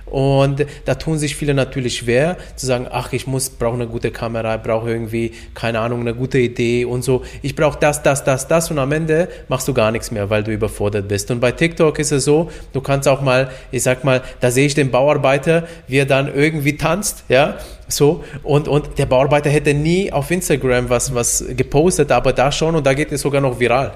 Und da tun sich viele natürlich schwer, zu sagen, ach, ich muss, brauche eine gute Kamera, brauche irgendwie, keine Ahnung, eine gute Idee und so. Ich brauche das, das, das, das und am Ende machst du gar nichts mehr, weil du überfordert bist. Und bei TikTok ist es so, du kannst auch mal, ich sag mal, da sehe ich den Bauarbeiter, wie er dann irgendwie tanzt, ja, so. Und, und der Bauarbeiter hätte nie auf Instagram was, was gepostet, aber da schon und da geht es sogar noch viral.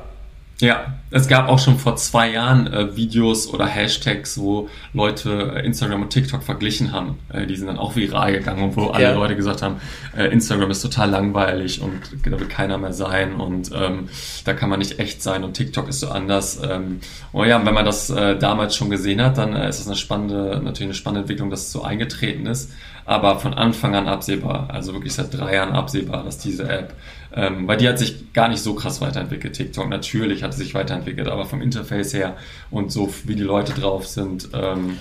Ja, es gab auch schon vor zwei Jahren äh, Videos oder Hashtags, wo Leute äh, Instagram und TikTok verglichen haben. Äh, die sind dann auch viral gegangen und wo alle ja. Leute gesagt haben, äh, Instagram ist total langweilig und da will keiner mehr sein und ähm, da kann man nicht echt sein und TikTok ist so anders. Ähm, und oh ja, wenn man das äh, damals schon gesehen hat, dann äh, ist das eine spannende, natürlich eine spannende Entwicklung, dass es so eingetreten ist aber von Anfang an absehbar, also wirklich seit drei Jahren absehbar, dass diese App, ähm, weil die hat sich gar nicht so krass weiterentwickelt. TikTok natürlich hat sich weiterentwickelt, aber vom Interface her und so wie die Leute drauf sind, ähm,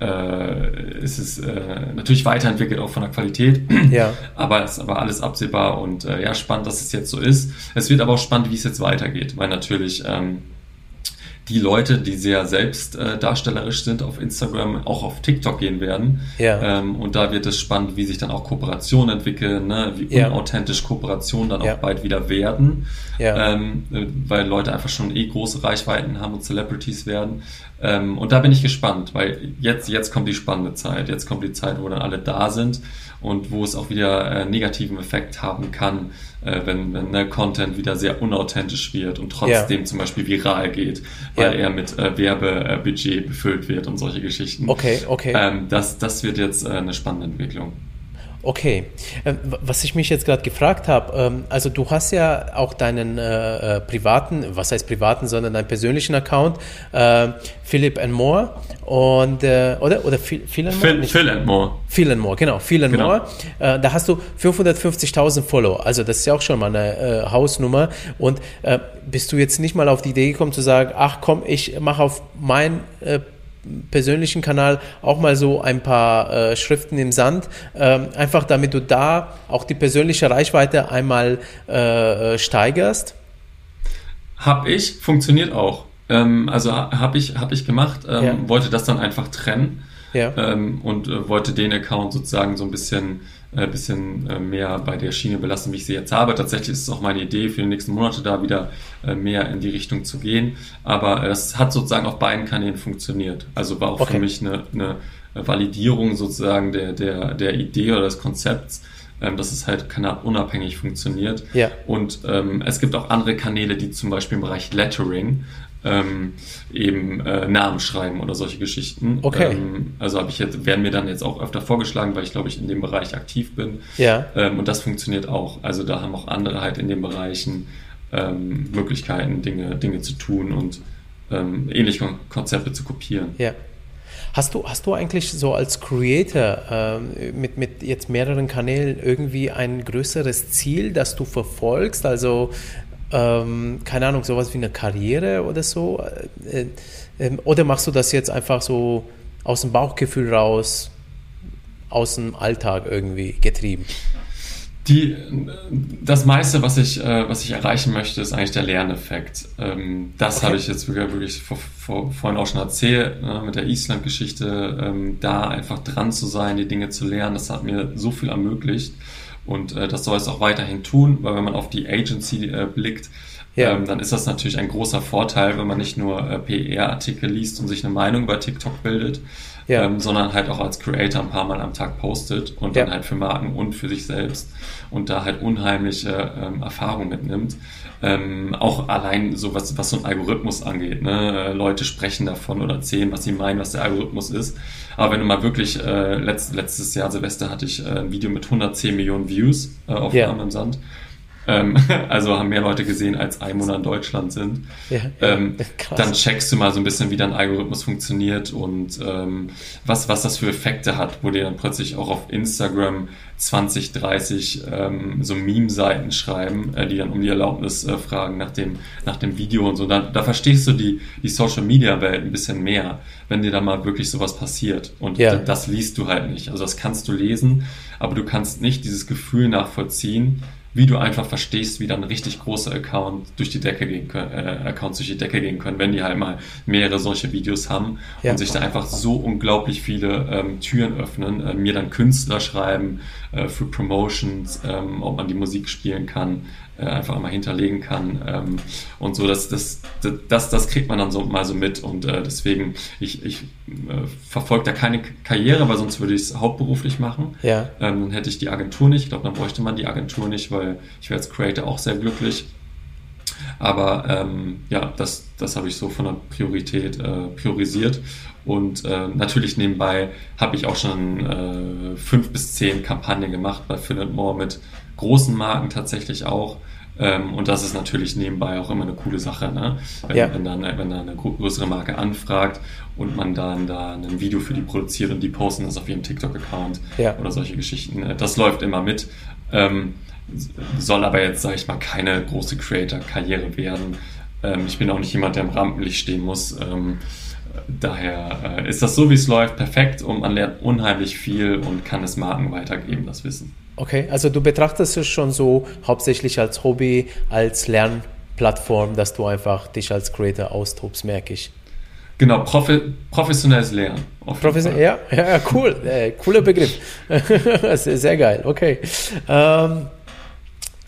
äh, ist es äh, natürlich weiterentwickelt, auch von der Qualität. Ja. Aber es ist aber alles absehbar und äh, ja, spannend, dass es jetzt so ist. Es wird aber auch spannend, wie es jetzt weitergeht, weil natürlich ähm, die Leute, die sehr selbstdarstellerisch äh, sind auf Instagram, auch auf TikTok gehen werden. Ja. Ähm, und da wird es spannend, wie sich dann auch Kooperationen entwickeln, ne? wie ja. unauthentisch Kooperationen dann ja. auch bald wieder werden. Ähm, weil Leute einfach schon eh große Reichweiten haben und Celebrities werden. Ähm, und da bin ich gespannt, weil jetzt, jetzt kommt die spannende Zeit. Jetzt kommt die Zeit, wo dann alle da sind und wo es auch wieder äh, negativen Effekt haben kann, äh, wenn, wenn ne, Content wieder sehr unauthentisch wird und trotzdem ja. zum Beispiel viral geht, weil ja. er mit äh, Werbebudget befüllt wird und solche Geschichten. Okay, okay. Ähm, das, das wird jetzt äh, eine spannende Entwicklung. Okay, ähm, was ich mich jetzt gerade gefragt habe, ähm, also du hast ja auch deinen äh, äh, privaten, was heißt privaten, sondern deinen persönlichen Account, äh, Philip and More und äh, oder oder Phil, Phil and More, Phil, Phil and More, Phil and More, genau, Phil and genau. More. Äh, da hast du 550.000 Follower, also das ist ja auch schon mal eine äh, Hausnummer. Und bist du jetzt nicht mal auf die Idee gekommen zu sagen, ach komm, ich mache auf mein persönlichen Kanal auch mal so ein paar äh, Schriften im Sand, ähm, einfach damit du da auch die persönliche Reichweite einmal äh, äh steigerst? Hab ich, funktioniert auch. Ähm, also habe ich, hab ich gemacht, ähm, ja. wollte das dann einfach trennen ja. ähm, und äh, wollte den Account sozusagen so ein bisschen äh, bisschen äh, mehr bei der Schiene belassen, wie ich sie jetzt habe. Tatsächlich ist es auch meine Idee für die nächsten Monate da wieder äh, mehr in die Richtung zu gehen. Aber es hat sozusagen auf beiden Kanälen funktioniert. Also war auch okay. für mich eine, eine Validierung sozusagen der, der, der Idee oder des Konzepts, ähm, dass es halt kanalunabhängig funktioniert. Ja. Und ähm, es gibt auch andere Kanäle, die zum Beispiel im Bereich Lettering ähm, eben äh, Namen schreiben oder solche Geschichten. Okay. Ähm, also habe ich jetzt, werden mir dann jetzt auch öfter vorgeschlagen, weil ich glaube ich in dem Bereich aktiv bin. Ja. Ähm, und das funktioniert auch. Also da haben auch andere halt in den Bereichen ähm, Möglichkeiten, Dinge, Dinge zu tun und ähm, ähnliche Konzepte zu kopieren. Ja. Hast du, hast du eigentlich so als Creator ähm, mit, mit jetzt mehreren Kanälen irgendwie ein größeres Ziel, das du verfolgst? Also ähm, keine Ahnung, sowas wie eine Karriere oder so? Äh, äh, oder machst du das jetzt einfach so aus dem Bauchgefühl raus, aus dem Alltag irgendwie getrieben? Die, das meiste, was ich, äh, was ich erreichen möchte, ist eigentlich der Lerneffekt. Ähm, das okay. habe ich jetzt wirklich, wirklich vor, vor, vorhin auch schon erzählt, ne, mit der Island-Geschichte, ähm, da einfach dran zu sein, die Dinge zu lernen, das hat mir so viel ermöglicht. Und äh, das soll es auch weiterhin tun, weil wenn man auf die Agency äh, blickt, ja. ähm, dann ist das natürlich ein großer Vorteil, wenn man nicht nur äh, PR-Artikel liest und sich eine Meinung bei TikTok bildet, ja. ähm, sondern halt auch als Creator ein paar Mal am Tag postet und ja. dann halt für Marken und für sich selbst und da halt unheimliche ähm, Erfahrungen mitnimmt. Ähm, auch allein so was, was so ein Algorithmus angeht. Ne? Leute sprechen davon oder erzählen, was sie meinen, was der Algorithmus ist. Aber wenn du mal wirklich, äh, letzt, letztes Jahr Silvester hatte ich äh, ein Video mit 110 Millionen Views äh, auf ja. Arm im Sand. Ähm, also haben mehr Leute gesehen, als Einwohner in Deutschland sind. Ja, ähm, dann checkst du mal so ein bisschen, wie dein Algorithmus funktioniert und ähm, was, was das für Effekte hat, wo dir dann plötzlich auch auf Instagram 20, 30 ähm, so Meme-Seiten schreiben, äh, die dann um die Erlaubnis äh, fragen nach dem, nach dem Video und so. Da, da verstehst du die, die Social-Media-Welt ein bisschen mehr, wenn dir da mal wirklich sowas passiert. Und ja. das liest du halt nicht. Also das kannst du lesen, aber du kannst nicht dieses Gefühl nachvollziehen, wie du einfach verstehst, wie dann richtig große Account durch die Decke gehen können, äh, Accounts durch die Decke gehen können, wenn die halt mal mehrere solche Videos haben ja. und sich da einfach so unglaublich viele ähm, Türen öffnen, äh, mir dann Künstler schreiben äh, für Promotions, ähm, ob man die Musik spielen kann, äh, einfach einmal hinterlegen kann ähm, und so, das, das, das, das kriegt man dann so mal so mit und äh, deswegen, ich, ich äh, verfolge da keine Karriere, weil sonst würde ich es hauptberuflich machen. Ja. Ähm, dann hätte ich die Agentur nicht, ich glaube, dann bräuchte man die Agentur nicht, weil ich wäre als Creator auch sehr glücklich. Aber ähm, ja, das, das habe ich so von der Priorität äh, priorisiert. Und äh, natürlich nebenbei habe ich auch schon äh, fünf bis zehn Kampagnen gemacht bei Phil More mit großen Marken tatsächlich auch. Ähm, und das ist natürlich nebenbei auch immer eine coole Sache, ne? wenn, ja. wenn, dann, wenn da eine größere Marke anfragt und man dann da ein Video für die produziert und die posten das auf ihrem TikTok-Account ja. oder solche Geschichten. Äh, das läuft immer mit. Ähm, soll aber jetzt, sage ich mal, keine große Creator-Karriere werden. Ähm, ich bin auch nicht jemand, der im Rampenlicht stehen muss. Ähm, daher äh, ist das so, wie es läuft, perfekt und man lernt unheimlich viel und kann es Marken weitergeben, das Wissen. Okay, also du betrachtest es schon so hauptsächlich als Hobby, als Lernplattform, dass du einfach dich als Creator austobst, merke ich. Genau, profi professionelles Lernen. Professionell, ja, ja, cool, äh, cooler Begriff. sehr, sehr, geil, okay. Ähm,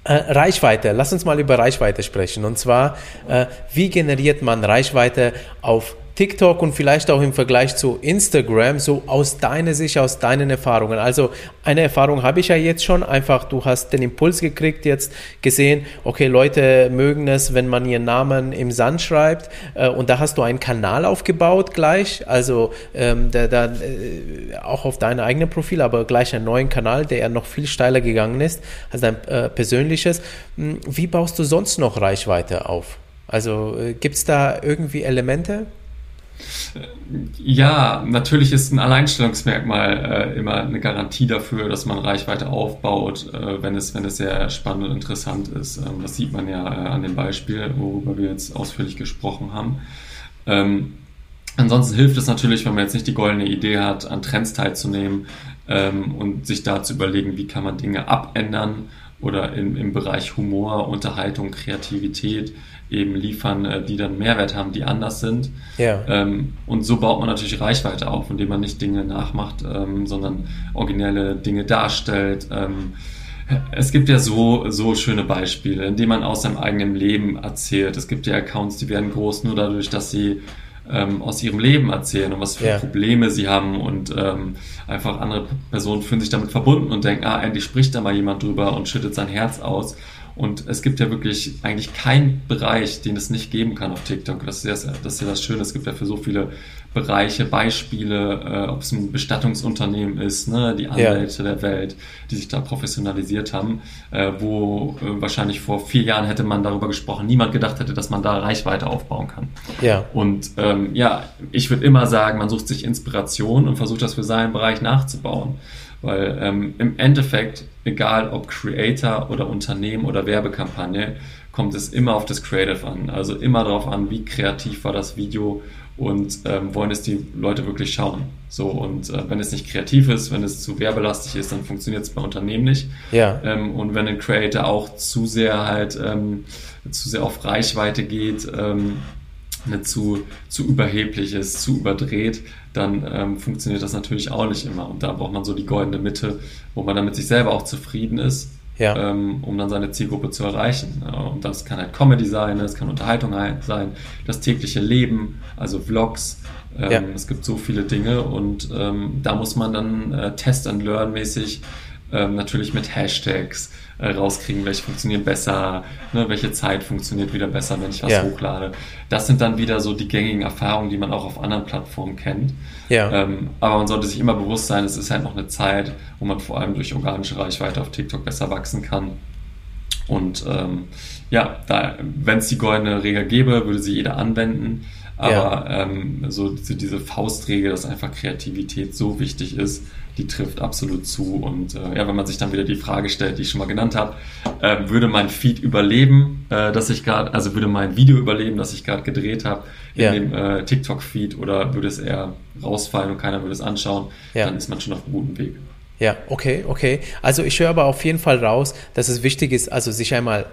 äh, Reichweite, lass uns mal über Reichweite sprechen. Und zwar, äh, wie generiert man Reichweite auf TikTok und vielleicht auch im Vergleich zu Instagram, so aus deiner Sicht, aus deinen Erfahrungen. Also eine Erfahrung habe ich ja jetzt schon, einfach du hast den Impuls gekriegt, jetzt gesehen, okay, Leute mögen es, wenn man ihren Namen im Sand schreibt äh, und da hast du einen Kanal aufgebaut gleich, also ähm, der, der, äh, auch auf deinem eigenen Profil, aber gleich einen neuen Kanal, der noch viel steiler gegangen ist, also dein äh, persönliches. Hm, wie baust du sonst noch Reichweite auf? Also äh, gibt es da irgendwie Elemente? Ja, natürlich ist ein Alleinstellungsmerkmal äh, immer eine Garantie dafür, dass man Reichweite aufbaut, äh, wenn, es, wenn es sehr spannend und interessant ist. Ähm, das sieht man ja äh, an dem Beispiel, worüber wir jetzt ausführlich gesprochen haben. Ähm, ansonsten hilft es natürlich, wenn man jetzt nicht die goldene Idee hat, an Trends teilzunehmen ähm, und sich da zu überlegen, wie kann man Dinge abändern oder im, im Bereich Humor, Unterhaltung, Kreativität eben liefern, äh, die dann Mehrwert haben, die anders sind. Ja. Ähm, und so baut man natürlich Reichweite auf, indem man nicht Dinge nachmacht, ähm, sondern originelle Dinge darstellt. Ähm, es gibt ja so, so schöne Beispiele, indem man aus seinem eigenen Leben erzählt. Es gibt ja Accounts, die werden groß nur dadurch, dass sie ähm, aus ihrem Leben erzählen und was für ja. Probleme sie haben und ähm, einfach andere Personen fühlen sich damit verbunden und denken, ah, endlich spricht da mal jemand drüber und schüttet sein Herz aus. Und es gibt ja wirklich eigentlich keinen Bereich, den es nicht geben kann auf TikTok. Das ist ja das, ist ja das Schöne. Es gibt ja für so viele Bereiche, Beispiele, äh, ob es ein Bestattungsunternehmen ist, ne, die Anwälte ja. der Welt, die sich da professionalisiert haben, äh, wo äh, wahrscheinlich vor vier Jahren hätte man darüber gesprochen, niemand gedacht hätte, dass man da Reichweite aufbauen kann. Ja. Und ähm, ja, ich würde immer sagen, man sucht sich Inspiration und versucht das für seinen Bereich nachzubauen. Weil ähm, im Endeffekt, egal ob Creator oder Unternehmen oder Werbekampagne, kommt es immer auf das Creative an. Also immer darauf an, wie kreativ war das Video und ähm, wollen es die Leute wirklich schauen. So und äh, wenn es nicht kreativ ist, wenn es zu werbelastig ist, dann funktioniert es bei Unternehmen nicht. Ja. Ähm, und wenn ein Creator auch zu sehr halt ähm, zu sehr auf Reichweite geht, ähm, nicht zu, zu überheblich ist, zu überdreht, dann ähm, funktioniert das natürlich auch nicht immer. Und da braucht man so die goldene Mitte, wo man dann mit sich selber auch zufrieden ist ja. ähm, um dann seine Zielgruppe zu erreichen. Und das kann halt Comedy sein, es kann Unterhaltung sein, das tägliche Leben, also Vlogs. Ähm, ja. Es gibt so viele Dinge und ähm, da muss man dann äh, Test and Learn mäßig ähm, natürlich mit Hashtags äh, rauskriegen, welche funktionieren besser, ne, welche Zeit funktioniert wieder besser, wenn ich was ja. hochlade. Das sind dann wieder so die gängigen Erfahrungen, die man auch auf anderen Plattformen kennt. Ja. Ähm, aber man sollte sich immer bewusst sein, es ist halt noch eine Zeit, wo man vor allem durch organische Reichweite auf TikTok besser wachsen kann. Und ähm, ja, wenn es die goldene Regel gäbe, würde sie jeder anwenden. Aber ja. ähm, so diese, diese Faustregel, dass einfach Kreativität so wichtig ist, die trifft absolut zu. Und äh, ja, wenn man sich dann wieder die Frage stellt, die ich schon mal genannt habe, äh, würde mein Feed überleben, äh, dass ich gerade, also würde mein Video überleben, das ich gerade gedreht habe in ja. dem äh, TikTok-Feed oder würde es eher rausfallen und keiner würde es anschauen, ja. dann ist man schon auf einem guten Weg. Ja, okay, okay. Also ich höre aber auf jeden Fall raus, dass es wichtig ist, also sich einmal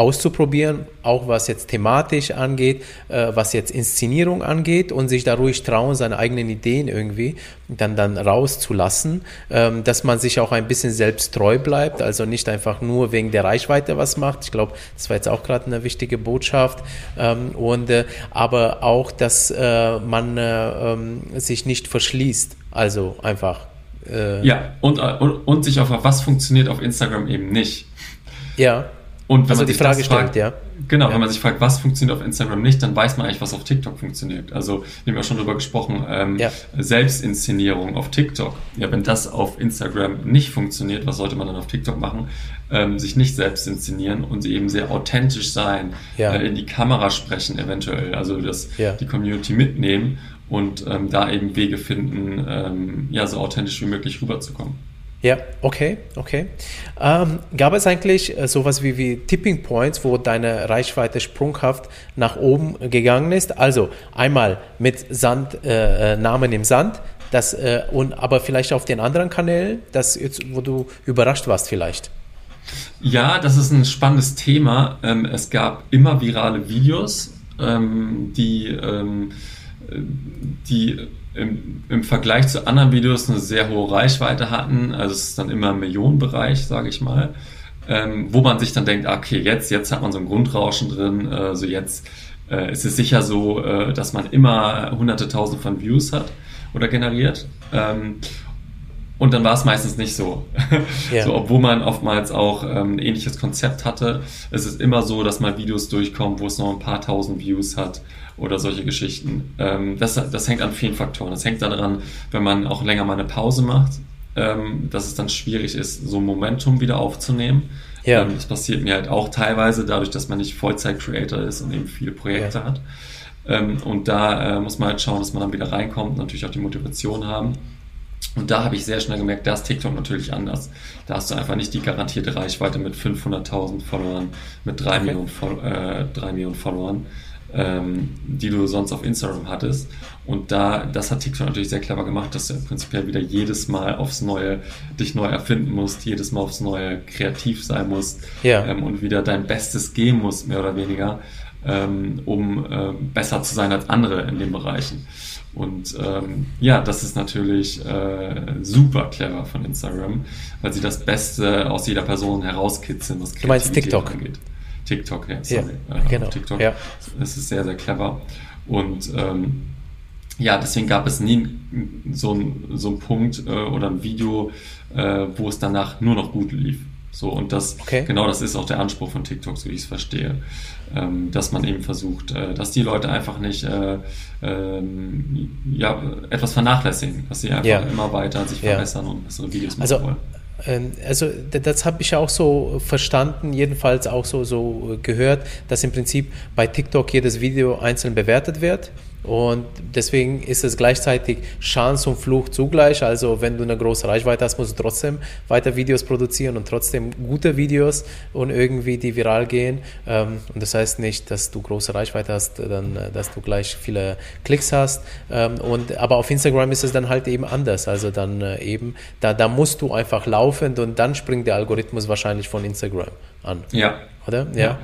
auszuprobieren, auch was jetzt thematisch angeht, äh, was jetzt Inszenierung angeht und sich da ruhig trauen, seine eigenen Ideen irgendwie dann, dann rauszulassen, ähm, dass man sich auch ein bisschen selbst treu bleibt, also nicht einfach nur wegen der Reichweite was macht. Ich glaube, das war jetzt auch gerade eine wichtige Botschaft. Ähm, und, äh, aber auch, dass äh, man äh, ähm, sich nicht verschließt, also einfach. Äh, ja, und, und, und sich auf was funktioniert auf Instagram eben nicht. Ja Und wenn also man die sich Frage stellt, fragt, ja. Genau, Ja. wenn man sich fragt, was funktioniert auf Instagram nicht, dann weiß man eigentlich, was auf TikTok funktioniert. Also, wir haben ja schon drüber gesprochen, ähm, Ja. Selbstinszenierung auf TikTok. Ja, wenn das auf Instagram nicht funktioniert, was sollte man dann auf TikTok machen? Ähm, sich nicht selbst inszenieren und eben sehr authentisch sein, Ja. äh, in die Kamera sprechen eventuell, also das, Ja. die Community mitnehmen und ähm, da eben Wege finden, ähm, ja, so authentisch wie möglich rüberzukommen. Ja, okay, okay. Ähm, gab es eigentlich äh, sowas wie, wie Tipping Points, wo deine Reichweite sprunghaft nach oben gegangen ist? Also einmal mit Sand, äh, äh, Namen im Sand, das, äh, und aber vielleicht auf den anderen Kanälen, das jetzt, wo du überrascht warst vielleicht. Ja, das ist ein spannendes Thema. Ähm, es gab immer virale Videos, ähm, die, ähm, die im, im Vergleich zu anderen Videos eine sehr hohe Reichweite hatten. Also es ist dann immer im Millionenbereich, sage ich mal. Ähm, wo man sich dann denkt, ah, okay, jetzt, jetzt hat man so ein Grundrauschen drin, äh, so jetzt äh, ist es sicher so, äh, dass man immer hunderte tausend von Views hat oder generiert. Ähm, und dann war es meistens nicht so. Ja. so obwohl man oftmals auch ähm, ein ähnliches Konzept hatte. Es ist immer so, dass mal Videos durchkommen, wo es noch ein paar tausend Views hat oder solche Geschichten. Ähm, das, das hängt an vielen Faktoren. Das hängt daran, wenn man auch länger mal eine Pause macht, ähm, dass es dann schwierig ist, so Momentum wieder aufzunehmen. Ja. Ähm, das passiert mir halt auch teilweise dadurch, dass man nicht Vollzeit-Creator ist und eben viele Projekte Ja. hat. Ähm, und da äh, muss man halt schauen, dass man dann wieder reinkommt und natürlich auch die Motivation haben. Und da habe ich sehr schnell gemerkt, da ist TikTok natürlich anders. Da hast du einfach nicht die garantierte Reichweite mit 500.000 Followern, mit 3, Okay. Millionen, Fol- äh, 3 Millionen Followern, ähm, die du sonst auf Instagram hattest. Und da, das hat TikTok natürlich sehr clever gemacht, dass du im Prinzip wieder jedes Mal aufs Neue dich neu erfinden musst, jedes Mal aufs Neue kreativ sein musst Ja. ähm, und wieder dein Bestes geben musst, mehr oder weniger, ähm, um ähm, besser zu sein als andere in den Bereichen. Und ähm, ja, das ist natürlich äh, super clever von Instagram, weil sie das Beste aus jeder Person herauskitzeln, was Du meinst Kreativität TikTok? angeht. TikTok, ja, Ja, sorry. äh, genau, auf TikTok. ja. Das ist sehr, sehr clever. Und ähm, ja, deswegen gab es nie so ein, so einen Punkt äh, oder ein Video, äh, wo es danach nur noch gut lief. So, und das, Okay. genau das ist auch der Anspruch von TikTok, so wie ich es verstehe. Ähm, dass man eben versucht, äh, dass die Leute einfach nicht äh, ähm, ja, etwas vernachlässigen, dass sie einfach Ja. immer weiter sich Ja. verbessern und bessere Videos machen Also, wollen. Ähm, also das habe ich auch so verstanden, jedenfalls auch so, so äh, gehört, dass im Prinzip bei TikTok jedes Video einzeln bewertet wird. Und deswegen ist es gleichzeitig Chance und Fluch zugleich. Also wenn du eine große Reichweite hast, musst du trotzdem weiter Videos produzieren und trotzdem gute Videos und irgendwie die viral gehen. Ähm, Und das heißt nicht, dass du große Reichweite hast, dann, äh, dass du gleich viele Klicks hast. Ähm, Und, aber auf Instagram ist es dann halt eben anders. Also dann äh, eben, da, da musst du einfach laufend und dann springt der Algorithmus wahrscheinlich von Instagram an. Ja, Oder? Ja. Ja,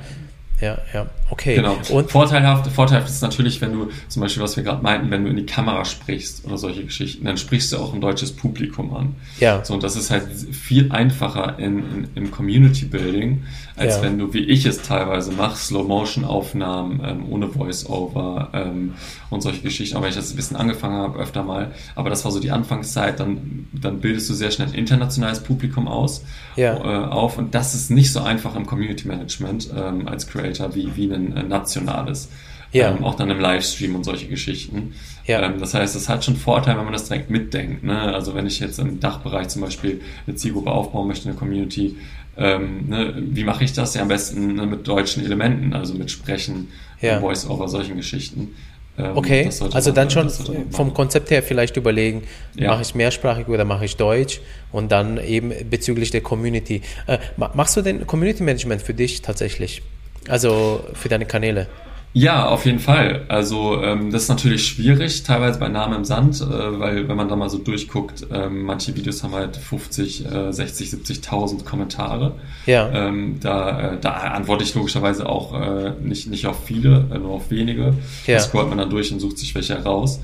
ja. Okay. Genau. Und vorteilhaft, vorteilhaft ist natürlich, wenn du zum Beispiel, was wir gerade meinten, wenn du in die Kamera sprichst oder solche Geschichten, dann sprichst du auch ein deutsches Publikum an. Ja. So, und das ist halt viel einfacher in, in, im Community Building, als Ja. wenn du, wie ich es teilweise mache, Slow-Motion-Aufnahmen ähm, ohne Voice-Over ähm, und solche Geschichten. Auch wenn ich das ein bisschen angefangen habe, öfter mal. Aber das war so die Anfangszeit, dann, dann bildest du sehr schnell ein internationales Publikum aus, Ja. äh, auf. Und das ist nicht so einfach im Community Management ähm, als Creator wie, wie ein äh, nationales. Ja. Ähm, auch dann im Livestream und solche Geschichten. Ja. Ähm, das heißt, es hat schon Vorteil, wenn man das direkt mitdenkt. Ne? Also wenn ich jetzt im Dachbereich zum Beispiel eine Zielgruppe aufbauen möchte, eine Community, ähm, ne, wie mache ich das? Ja, am besten ne, mit deutschen Elementen, also mit Sprechen, Ja. Voice-Over, solchen Geschichten. Ähm, Okay, also man- dann schon vom. Konzept her vielleicht überlegen, Ja. mache ich mehrsprachig oder mache ich Deutsch und dann eben bezüglich der Community. Äh, ma- machst du denn Community Management für dich tatsächlich? Also für deine Kanäle? Ja, auf jeden Fall. Also ähm, das ist natürlich schwierig, teilweise bei Namen im Sand, äh, weil wenn man da mal so durchguckt, ähm, manche Videos haben halt 50, äh, 60, 70.000 Kommentare. Ja. Ähm, da, äh, da antworte ich logischerweise auch äh, nicht, nicht auf viele, äh, nur auf wenige. Ja. Da scrollt man dann durch und sucht sich welche heraus.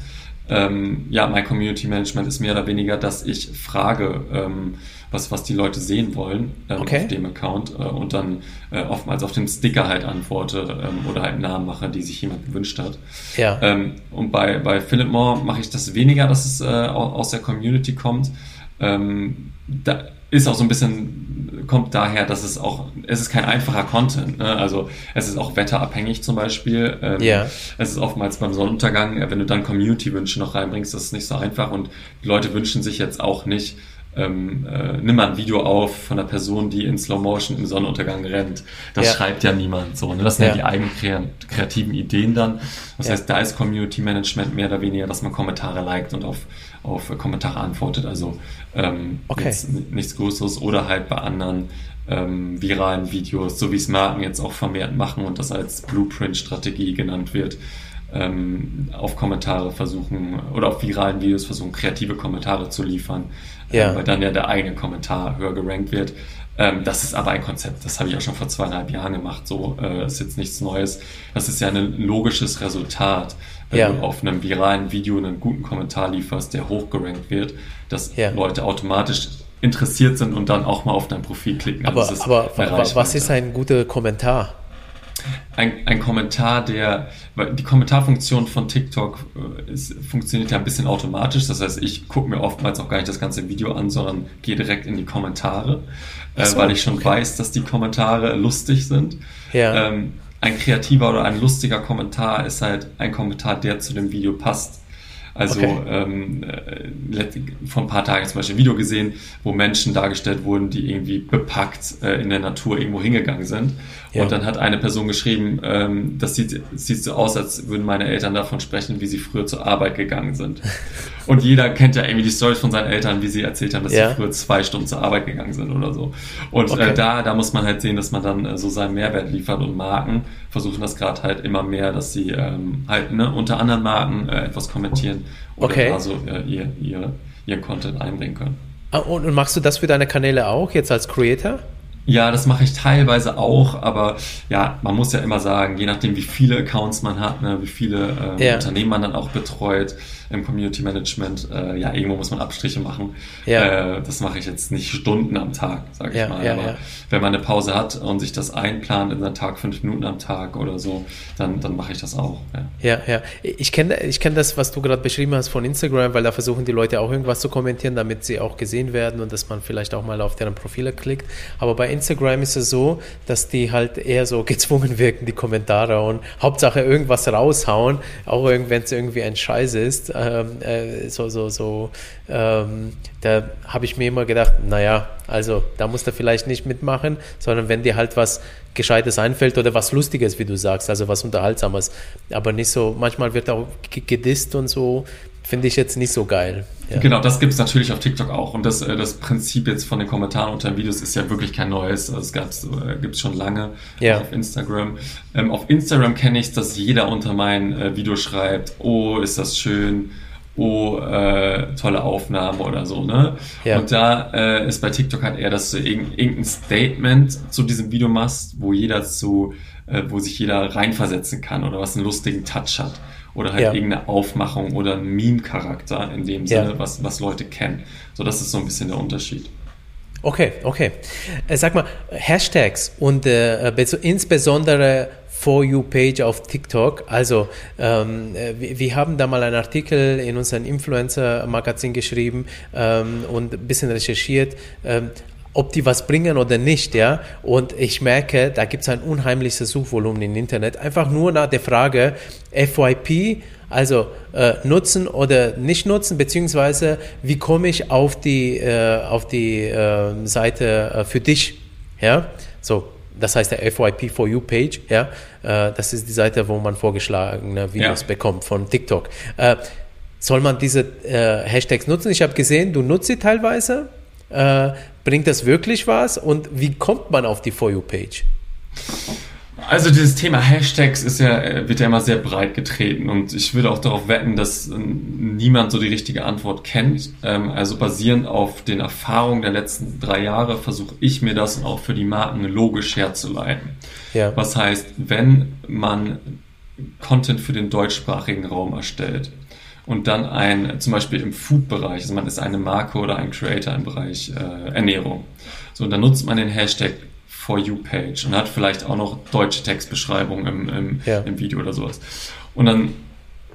Ähm, ja, mein Community Management ist mehr oder weniger, dass ich frage, ähm, was, was die Leute sehen wollen ähm, Okay. auf dem Account äh, und dann äh, oftmals auf den Sticker halt antworte ähm, oder halt Namen mache, die sich jemand gewünscht hat. Ja. Ähm, und bei, bei Philip Moore mache ich das weniger, dass es äh, au- aus der Community kommt. Ähm, da ist auch so ein bisschen kommt daher, dass es auch, es ist kein einfacher Content. Ne? Also es ist auch wetterabhängig zum Beispiel. Ähm, ja. Es ist oftmals beim Sonnenuntergang, wenn du dann Community-Wünsche noch reinbringst, das ist nicht so einfach. Und die Leute wünschen sich jetzt auch nicht, ähm, äh, nimm mal ein Video auf von einer Person, die in Slow Motion im Sonnenuntergang rennt. Das ja. schreibt ja niemand so. Ne? Das sind ja, ja die eigenen kreativen Ideen dann. Das ja. heißt, da ist Community Management mehr oder weniger, dass man Kommentare liked und auf, auf Kommentare antwortet. Also ähm, okay. nichts Größeres oder halt bei anderen ähm, viralen Videos, so wie es Marken jetzt auch vermehrt machen und das als Blueprint-Strategie genannt wird ähm, auf Kommentare versuchen oder auf viralen Videos versuchen, kreative Kommentare zu liefern, ja. äh, weil dann ja der eigene Kommentar höher gerankt wird. Ähm, das ist aber ein Konzept, das habe ich auch schon vor zweieinhalb Jahren gemacht, so äh, ist jetzt nichts Neues. Das ist ja ein logisches Resultat, wenn ja. du auf einem viralen Video einen guten Kommentar lieferst, der hochgerankt wird, dass ja. Leute automatisch interessiert sind und dann auch mal auf dein Profil klicken. Aber, also aber was ist ein guter Kommentar? Ein, ein Kommentar, der, weil die Kommentarfunktion von TikTok äh, ist, funktioniert ja ein bisschen automatisch. Das heißt, ich gucke mir oftmals auch gar nicht das ganze Video an, sondern gehe direkt in die Kommentare, äh, so, weil ich schon okay. weiß, dass die Kommentare lustig sind. Ja. Ähm, ein kreativer oder ein lustiger Kommentar ist halt ein Kommentar, der zu dem Video passt. Also okay. ähm, äh, vor ein paar Tagen zum Beispiel ein Video gesehen, wo Menschen dargestellt wurden, die irgendwie bepackt äh, in der Natur irgendwo hingegangen sind. Ja. Und dann hat eine Person geschrieben, ähm, das sieht, sieht so aus, als würden meine Eltern davon sprechen, wie sie früher zur Arbeit gegangen sind. Und jeder kennt ja irgendwie die Stories von seinen Eltern, wie sie erzählt haben, dass ja. sie früher zwei Stunden zur Arbeit gegangen sind oder so. Und äh, okay. äh, da, da muss man halt sehen, dass man dann äh, so seinen Mehrwert liefert und Marken versuchen das gerade halt immer mehr, dass sie ähm, halt ne, unter anderen Marken äh, etwas kommentieren oder okay. also äh, ihr, ihr, ihr Content einbringen können. Ah, und, und machst du das für deine Kanäle auch jetzt als Creator? Ja, das mache ich teilweise auch, aber ja, man muss ja immer sagen, je nachdem, wie viele Accounts man hat, ne, wie viele ähm, ja. Unternehmen man dann auch betreut, im Community Management, äh, ja, irgendwo muss man Abstriche machen. Ja. Äh, das mache ich jetzt nicht Stunden am Tag, sage ich ja, mal. Ja, Aber wenn man eine Pause hat und sich das einplant in seinen Tag, fünf Minuten am Tag oder so, dann, dann mache ich das auch. Ja, ja. Ich kenne ich kenn das, was du gerade beschrieben hast von Instagram, weil da versuchen die Leute auch irgendwas zu kommentieren, damit sie auch gesehen werden und dass man vielleicht auch mal auf deren Profile klickt. Aber bei Instagram ist es so, dass die halt eher so gezwungen wirken, die Kommentare und Hauptsache irgendwas raushauen, auch wenn es irgendwie ein Scheiß ist ähm, äh, so, so, so, ähm, da habe ich mir immer gedacht, naja, also da musst du vielleicht nicht mitmachen, sondern wenn dir halt was Gescheites einfällt oder was Lustiges, wie du sagst, also was Unterhaltsames, aber nicht so, manchmal wird auch gedisst und so, finde ich jetzt nicht so geil. Ja. Genau, das gibt es natürlich auf TikTok auch. Und das, äh, das Prinzip jetzt von den Kommentaren unter den Videos ist ja wirklich kein neues. Also es äh, gibt es schon lange ja. auf Instagram. Ähm, auf Instagram kenne ich es, dass jeder unter mein äh, Video schreibt, oh, ist das schön, oh, äh, tolle Aufnahme oder so, ne? Ja. Und da äh, ist bei TikTok halt eher, dass du irgendein Statement zu diesem Video machst, wo jeder zu, äh, wo sich jeder reinversetzen kann oder was einen lustigen Touch hat oder halt ja. irgendeine Aufmachung oder ein Meme-Charakter in dem Sinne, ja. was, was Leute kennen. So, das ist so ein bisschen der Unterschied. Okay, okay. Äh, sag mal, Hashtags und äh, insbesondere For You Page auf TikTok. Also ähm, äh, wir, wir, haben da mal einen Artikel in unserem Influencer-Magazin geschrieben ähm, und ein bisschen recherchiert. Ähm, ob die was bringen oder nicht, ja. Und ich merke, da gibt es ein unheimliches Suchvolumen im Internet. Einfach nur nach der Frage FYP, also äh, nutzen oder nicht nutzen, beziehungsweise wie komme ich auf die, äh, auf die äh, Seite äh, für dich, ja. So, das heißt der FYP for You Page, ja. Äh, das ist die Seite, wo man vorgeschlagene Videos ja. bekommt von TikTok. Äh, soll man diese Hashtags nutzen? Ich habe gesehen, du nutzt sie teilweise. Bringt das wirklich was und wie kommt man auf die For You-Page? Also dieses Thema Hashtags ist ja, äh, wird ja immer sehr breit getreten und ich würde auch darauf wetten, dass äh, niemand so die richtige Antwort kennt. Ähm, also basierend auf den Erfahrungen der letzten drei Jahre versuche ich mir das auch für die Marken logisch herzuleiten. Ja. Was heißt, wenn man Content für den deutschsprachigen Raum erstellt, und dann ein, zum Beispiel im Food-Bereich, also man ist eine Marke oder ein Creator im Bereich äh, Ernährung. So, und dann nutzt man den Hashtag For You Page und hat vielleicht auch noch deutsche Textbeschreibung im, im, ja. im Video oder sowas. Und dann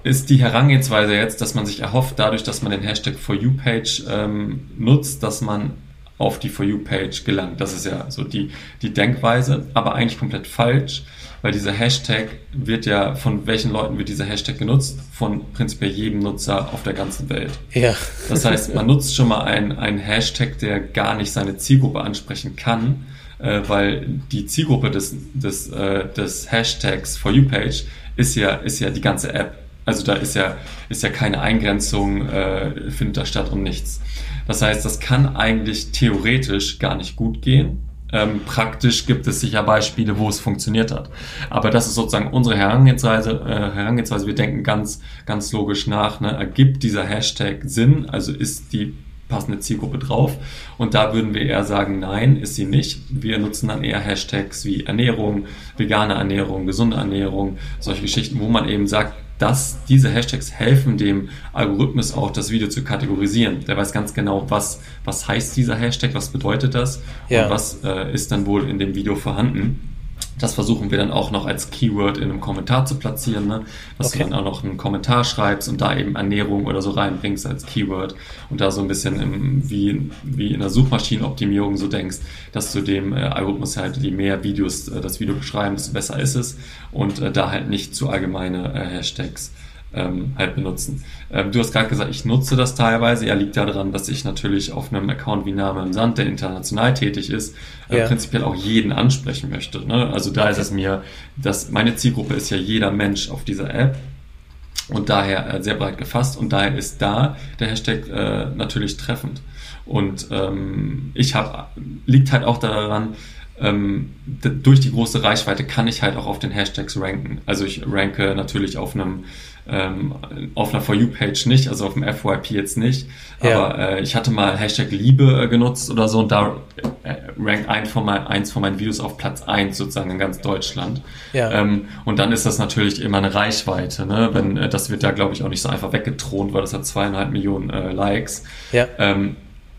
ist die Herangehensweise jetzt, dass man sich erhofft, dadurch, dass man den Hashtag For You Page ähm, nutzt, dass man auf die For You-Page gelangt. Das ist ja so die, die Denkweise, aber eigentlich komplett falsch, weil dieser Hashtag wird ja, von welchen Leuten wird dieser Hashtag genutzt? Von prinzipiell jedem Nutzer auf der ganzen Welt. Ja. Das heißt, man nutzt schon mal einen, einen Hashtag, der gar nicht seine Zielgruppe ansprechen kann, äh, weil die Zielgruppe des, des, äh, des Hashtags For You Page ist ja, ist ja die ganze App. Also da ist ja, ist ja keine Eingrenzung, äh, findet da statt und nichts. Das heißt, das kann eigentlich theoretisch gar nicht gut gehen. Ähm, praktisch gibt es sicher Beispiele, wo es funktioniert hat. Aber das ist sozusagen unsere Herangehensweise. Äh, Herangehensweise. Wir denken ganz, ganz logisch nach. Ne? Ergibt dieser Hashtag Sinn? Also ist die passende Zielgruppe drauf? Und da würden wir eher sagen, nein, ist sie nicht. Wir nutzen dann eher Hashtags wie Ernährung, vegane Ernährung, gesunde Ernährung, solche Geschichten, wo man eben sagt, dass diese Hashtags helfen dem Algorithmus auch, das Video zu kategorisieren. Der weiß ganz genau, was, was heißt dieser Hashtag, was bedeutet das ja. und was äh, ist dann wohl in dem Video vorhanden. Das versuchen wir dann auch noch als Keyword in einem Kommentar zu platzieren, ne? dass okay. du dann auch noch einen Kommentar schreibst und da eben Ernährung oder so reinbringst als Keyword und da so ein bisschen im, wie, wie in der Suchmaschinenoptimierung so denkst, dass du dem äh, Algorithmus halt, je mehr Videos äh, das Video beschreiben, desto besser ist es und äh, da halt nicht zu allgemeine äh, Hashtags ähm, halt benutzen. Ähm, du hast gerade gesagt, ich nutze das teilweise. Ja, liegt daran, dass ich natürlich auf einem Account wie Name im Sand, der international tätig ist, äh, ja. prinzipiell auch jeden ansprechen möchte. Ne? Also da okay. ist es mir, dass meine Zielgruppe ist ja jeder Mensch auf dieser App und daher äh, sehr breit gefasst und daher ist da der Hashtag äh, natürlich treffend. Und ähm, ich habe, liegt halt auch daran, ähm, durch die große Reichweite kann ich halt auch auf den Hashtags ranken. Also ich ranke natürlich auf einem ähm, auf einer For You-Page nicht, also auf dem FYP jetzt nicht. Ja. Aber äh, ich hatte mal Hashtag Liebe äh, genutzt oder so und da äh, rankt ein von mein, eins von meinen Videos auf Platz eins sozusagen in ganz Deutschland. Ja. Ähm, und dann ist das natürlich immer eine Reichweite. Ne? Wenn, äh, das wird ja, glaube ich, auch nicht so einfach weggetront, weil das hat zweieinhalb Millionen äh, Likes. Ja. Ähm,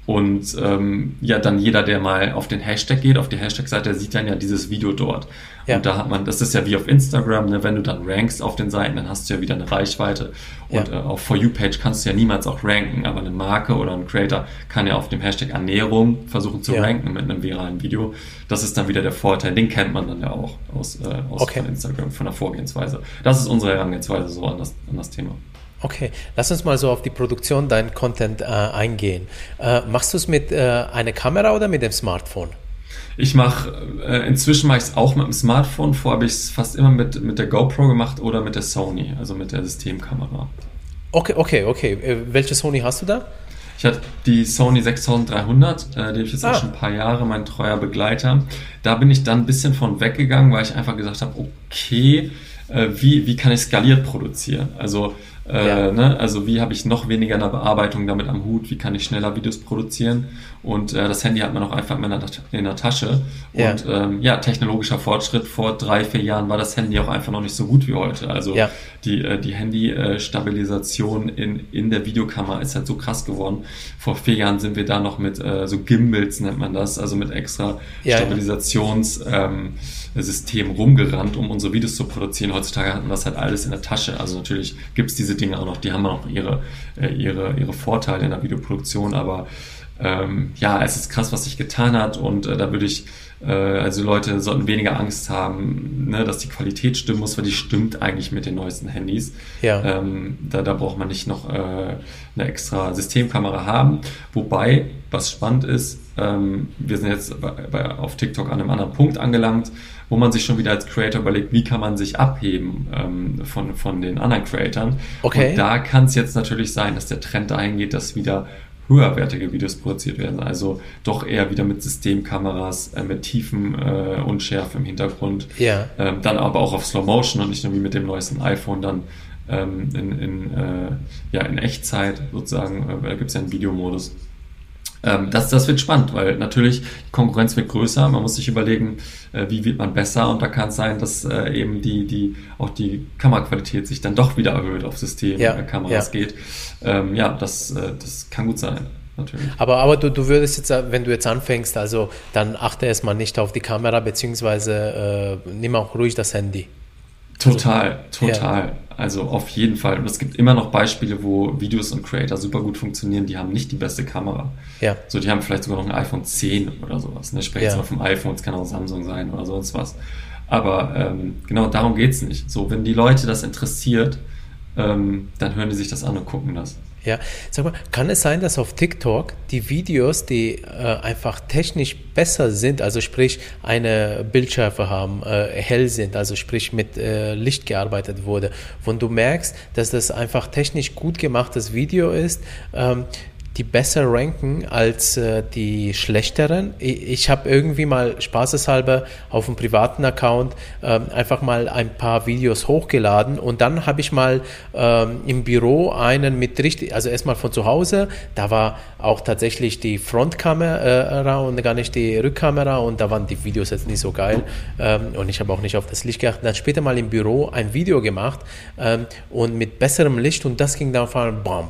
und ähm, ja, dann jeder, der mal auf den Hashtag geht, auf die Hashtag-Seite, sieht dann ja dieses Video dort. Ja. Und da hat man, das ist ja wie auf Instagram, ne? wenn du dann rankst auf den Seiten, dann hast du ja wieder eine Reichweite. Und ja. äh, auf For You-Page kannst du ja niemals auch ranken, aber eine Marke oder ein Creator kann ja auf dem Hashtag Ernährung versuchen zu ja. ranken mit einem viralen Video. Das ist dann wieder der Vorteil. Den kennt man dann ja auch aus, äh, aus okay. von Instagram, von der Vorgehensweise. Das ist unsere Herangehensweise so an das, an das Thema. Okay, lass uns mal so auf die Produktion dein Content äh, eingehen. Äh, machst du es mit äh, einer Kamera oder mit dem Smartphone? Ich mache, äh, inzwischen mache ich es auch mit dem Smartphone. Vorher habe ich es fast immer mit, mit der GoPro gemacht oder mit der Sony, also mit der Systemkamera. Okay, okay, okay. Äh, welche Sony hast du da? Ich hatte die Sony 6300, äh, die habe ich jetzt ah. auch schon ein paar Jahre, mein treuer Begleiter. Da bin ich dann ein bisschen von weggegangen, weil ich einfach gesagt habe, okay, äh, wie, wie kann ich skaliert produzieren? Also äh, ja. ne? Also wie habe ich noch weniger in der Bearbeitung damit am Hut? Wie kann ich schneller Videos produzieren? Und äh, das Handy hat man auch einfach in der, in der Tasche. Ja. Und ähm, ja, technologischer Fortschritt. Vor drei, vier Jahren war das Handy auch einfach noch nicht so gut wie heute. Also ja. die, äh, die Handy-Stabilisation in, in der Videokamera ist halt so krass geworden. Vor vier Jahren sind wir da noch mit äh, so Gimbals, nennt man das, also mit extra Stabilisations... Ähm, System rumgerannt, um unsere Videos zu produzieren. Heutzutage hatten wir das halt alles in der Tasche. Also natürlich gibt es diese Dinge auch noch, die haben auch ihre, äh, ihre, ihre Vorteile in der Videoproduktion, aber ähm, ja, es ist krass, was sich getan hat und äh, da würde ich, äh, also Leute sollten weniger Angst haben, ne, dass die Qualität stimmen muss, weil die stimmt eigentlich mit den neuesten Handys. Ja. Ähm, da, da braucht man nicht noch äh, eine extra Systemkamera haben. Wobei, was spannend ist, ähm, wir sind jetzt bei, bei, auf TikTok an einem anderen Punkt angelangt, wo man sich schon wieder als Creator überlegt, wie kann man sich abheben ähm, von, von den anderen Creatoren. Okay. Und da kann es jetzt natürlich sein, dass der Trend dahin geht, dass wieder höherwertige Videos produziert werden. Also doch eher wieder mit Systemkameras, äh, mit tiefen äh, Unschärfe im Hintergrund. Ja. Ähm, dann aber auch auf Slow Motion und nicht nur wie mit dem neuesten iPhone dann ähm, in, in, äh, ja, in Echtzeit sozusagen. Äh, da gibt es ja einen Videomodus. Ähm, das, das wird spannend, weil natürlich die Konkurrenz wird größer. Man muss sich überlegen, äh, wie wird man besser und da kann es sein, dass äh, eben die, die, auch die Kameraqualität sich dann doch wieder erhöht auf Systemkameras ja, ja. geht. Ähm, ja, das, äh, das kann gut sein. Natürlich. Aber, aber du, du würdest jetzt, wenn du jetzt anfängst, also dann achte erstmal nicht auf die Kamera, beziehungsweise äh, nimm auch ruhig das Handy. Total, also, total. Ja. Also auf jeden Fall. Und es gibt immer noch Beispiele, wo Videos und Creator super gut funktionieren, die haben nicht die beste Kamera. Ja. So, die haben vielleicht sogar noch ein iPhone 10 oder sowas. Ne? Sprechen ja. auf dem iPhone, es kann auch Samsung sein oder sonst was. Aber ähm, genau darum geht's nicht. So, wenn die Leute das interessiert, ähm, dann hören die sich das an und gucken das. Ja, sag mal, kann es sein, dass auf TikTok die Videos, die äh, einfach technisch besser sind, also sprich eine Bildschärfe haben, äh, hell sind, also sprich mit äh, Licht gearbeitet wurde, wo du merkst, dass das einfach technisch gut gemachtes Video ist, ähm, die besser ranken als äh, die schlechteren. Ich, ich habe irgendwie mal spaßeshalber auf einem privaten Account ähm, einfach mal ein paar Videos hochgeladen und dann habe ich mal ähm, im Büro einen mit richtig, also erstmal von zu Hause, da war auch tatsächlich die Frontkamera und gar nicht die Rückkamera und da waren die Videos jetzt nicht so geil ähm, und ich habe auch nicht auf das Licht geachtet. Dann später mal im Büro ein Video gemacht ähm, und mit besserem Licht und das ging dann auf einmal BAM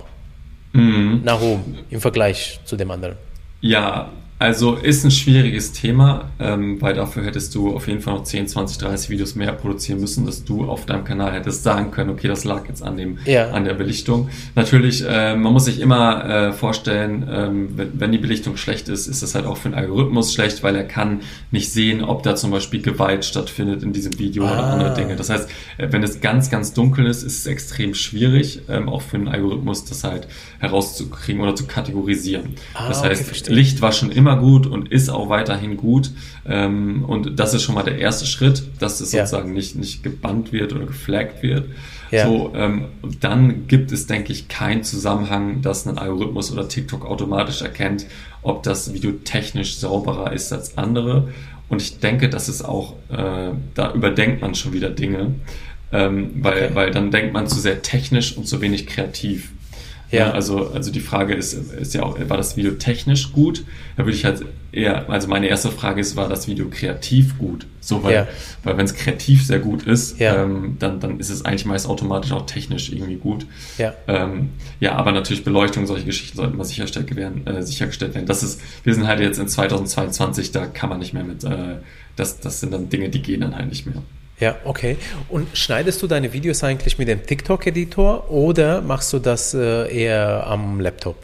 mhm. nach oben im Vergleich zu dem anderen. Ja, also ist ein schwieriges Thema, ähm, weil dafür hättest du auf jeden Fall noch 10, 20, 30 Videos mehr produzieren müssen, dass du auf deinem Kanal hättest sagen können, okay, das lag jetzt an dem, ja. an der Belichtung. Natürlich, äh, man muss sich immer äh, vorstellen, ähm, wenn, wenn die Belichtung schlecht ist, ist das halt auch für den Algorithmus schlecht, weil er kann nicht sehen, ob da zum Beispiel Gewalt stattfindet in diesem Video ah. oder andere Dinge. Das heißt, äh, wenn es ganz, ganz dunkel ist, ist es extrem schwierig, ähm, auch für den Algorithmus das halt herauszukriegen oder zu kategorisieren. Ah, das heißt, okay, Licht war schon immer immer gut und ist auch weiterhin gut. Ähm, und das ist schon mal der erste Schritt, dass es ja. sozusagen nicht, nicht gebannt wird oder geflaggt wird. Ja. So, ähm, dann gibt es, denke ich, keinen Zusammenhang, dass ein Algorithmus oder TikTok automatisch erkennt, ob das Video technisch sauberer ist als andere. Und ich denke, das ist auch, äh, da überdenkt man schon wieder Dinge, ähm, weil, okay. weil dann denkt man zu sehr technisch und zu wenig kreativ. Ja. also, also die Frage ist, ist ja auch, war das Video technisch gut? Da würde ich halt eher, also meine erste Frage ist, war das Video kreativ gut? So, weil, ja. weil wenn es kreativ sehr gut ist, ja. ähm, dann, dann ist es eigentlich meist automatisch auch technisch irgendwie gut. Ja, ähm, ja aber natürlich Beleuchtung, solche Geschichten sollten mal sichergestellt werden. Äh, sichergestellt werden. Das ist, wir sind halt jetzt in 2022, da kann man nicht mehr mit, äh, das, das sind dann Dinge, die gehen dann halt nicht mehr. Ja, okay. Und schneidest du deine Videos eigentlich mit dem TikTok-Editor oder machst du das äh, eher am Laptop?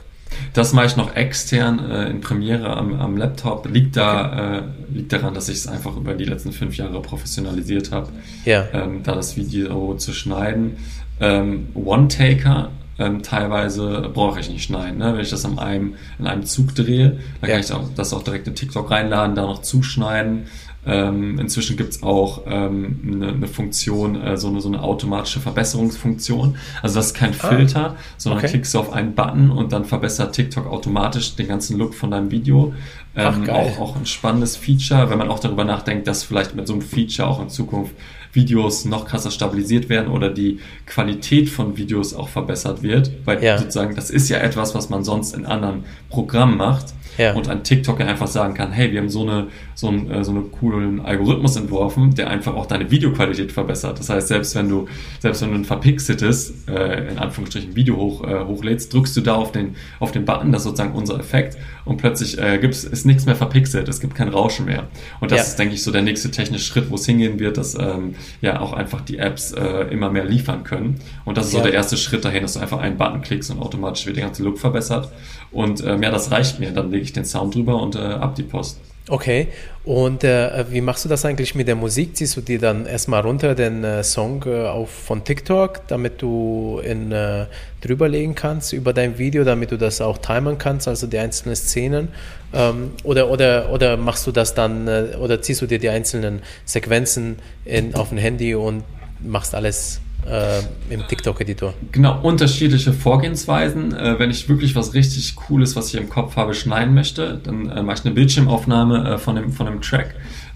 Das mache ich noch extern äh, in Premiere am, am Laptop. Liegt da okay. äh, liegt daran, dass ich es einfach über die letzten fünf Jahre professionalisiert habe, ja. ähm, da das Video zu schneiden. Ähm, One-Taker ähm, teilweise brauche ich nicht schneiden. Ne? Wenn ich das an einem, in einem Zug drehe, dann ja. kann ich auch, das auch direkt in TikTok reinladen, da noch zuschneiden. Ähm, inzwischen gibt's auch ähm, eine, eine Funktion, äh, so, eine, so eine automatische Verbesserungsfunktion. Also das ist kein ah, Filter, sondern okay. klickst du auf einen Button und dann verbessert TikTok automatisch den ganzen Look von deinem Video. Ähm, Ach, auch, auch ein spannendes Feature, wenn man auch darüber nachdenkt, dass vielleicht mit so einem Feature auch in Zukunft Videos noch krasser stabilisiert werden oder die Qualität von Videos auch verbessert wird. Weil ja. sozusagen das ist ja etwas, was man sonst in anderen Programmen macht ja. und ein TikToker einfach sagen kann, hey, wir haben so eine so, ein, äh, so einen coolen Algorithmus entworfen, der einfach auch deine Videoqualität verbessert. Das heißt, selbst wenn du selbst wenn du ein verpixeltes äh, in Anführungsstrichen Video hoch, äh, hochlädst, drückst du da auf den auf den Button, das ist sozusagen unser Effekt und plötzlich äh, gibt's ist nichts mehr verpixelt, es gibt kein Rauschen mehr. Und das ja. ist, denke ich, so der nächste technische Schritt, wo es hingehen wird, dass ähm, ja auch einfach die Apps äh, immer mehr liefern können. Und das ist ja. so der erste Schritt dahin, dass du einfach einen Button klickst und automatisch wird der ganze Look verbessert. Und ähm, ja, das reicht mir. Dann lege ich den Sound drüber und äh, ab die Post. Okay, und äh, wie machst du das eigentlich mit der Musik? Ziehst du dir dann erstmal runter den äh, Song äh, auf, von TikTok, damit du in, äh, drüberlegen kannst über dein Video, damit du das auch timen kannst, also die einzelnen Szenen? Ähm, oder, oder, oder machst du das dann, äh, oder ziehst du dir die einzelnen Sequenzen in, auf ein Handy und machst alles äh, im TikTok-Editor? Genau, unterschiedliche Vorgehensweisen. Äh, wenn ich wirklich was richtig Cooles, was ich im Kopf habe, schneiden möchte, dann äh, mache ich eine Bildschirmaufnahme äh, von, dem, von dem Track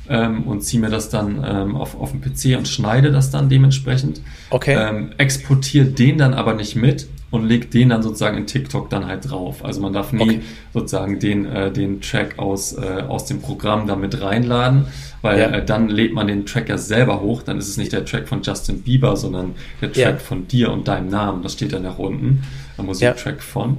ähm, und ziehe mir das dann ähm, auf, auf dem PC und schneide das dann dementsprechend. Okay. Ähm, exportiere den dann aber nicht mit, und legt den dann sozusagen in TikTok dann halt drauf. Also man darf nie okay. sozusagen den, äh, den Track aus, äh, aus dem Programm damit reinladen, weil ja. äh, dann lädt man den Track ja selber hoch, dann ist es nicht der Track von Justin Bieber, sondern der Track ja. von dir und deinem Namen. Das steht dann nach unten, der Musiktrack ja. von.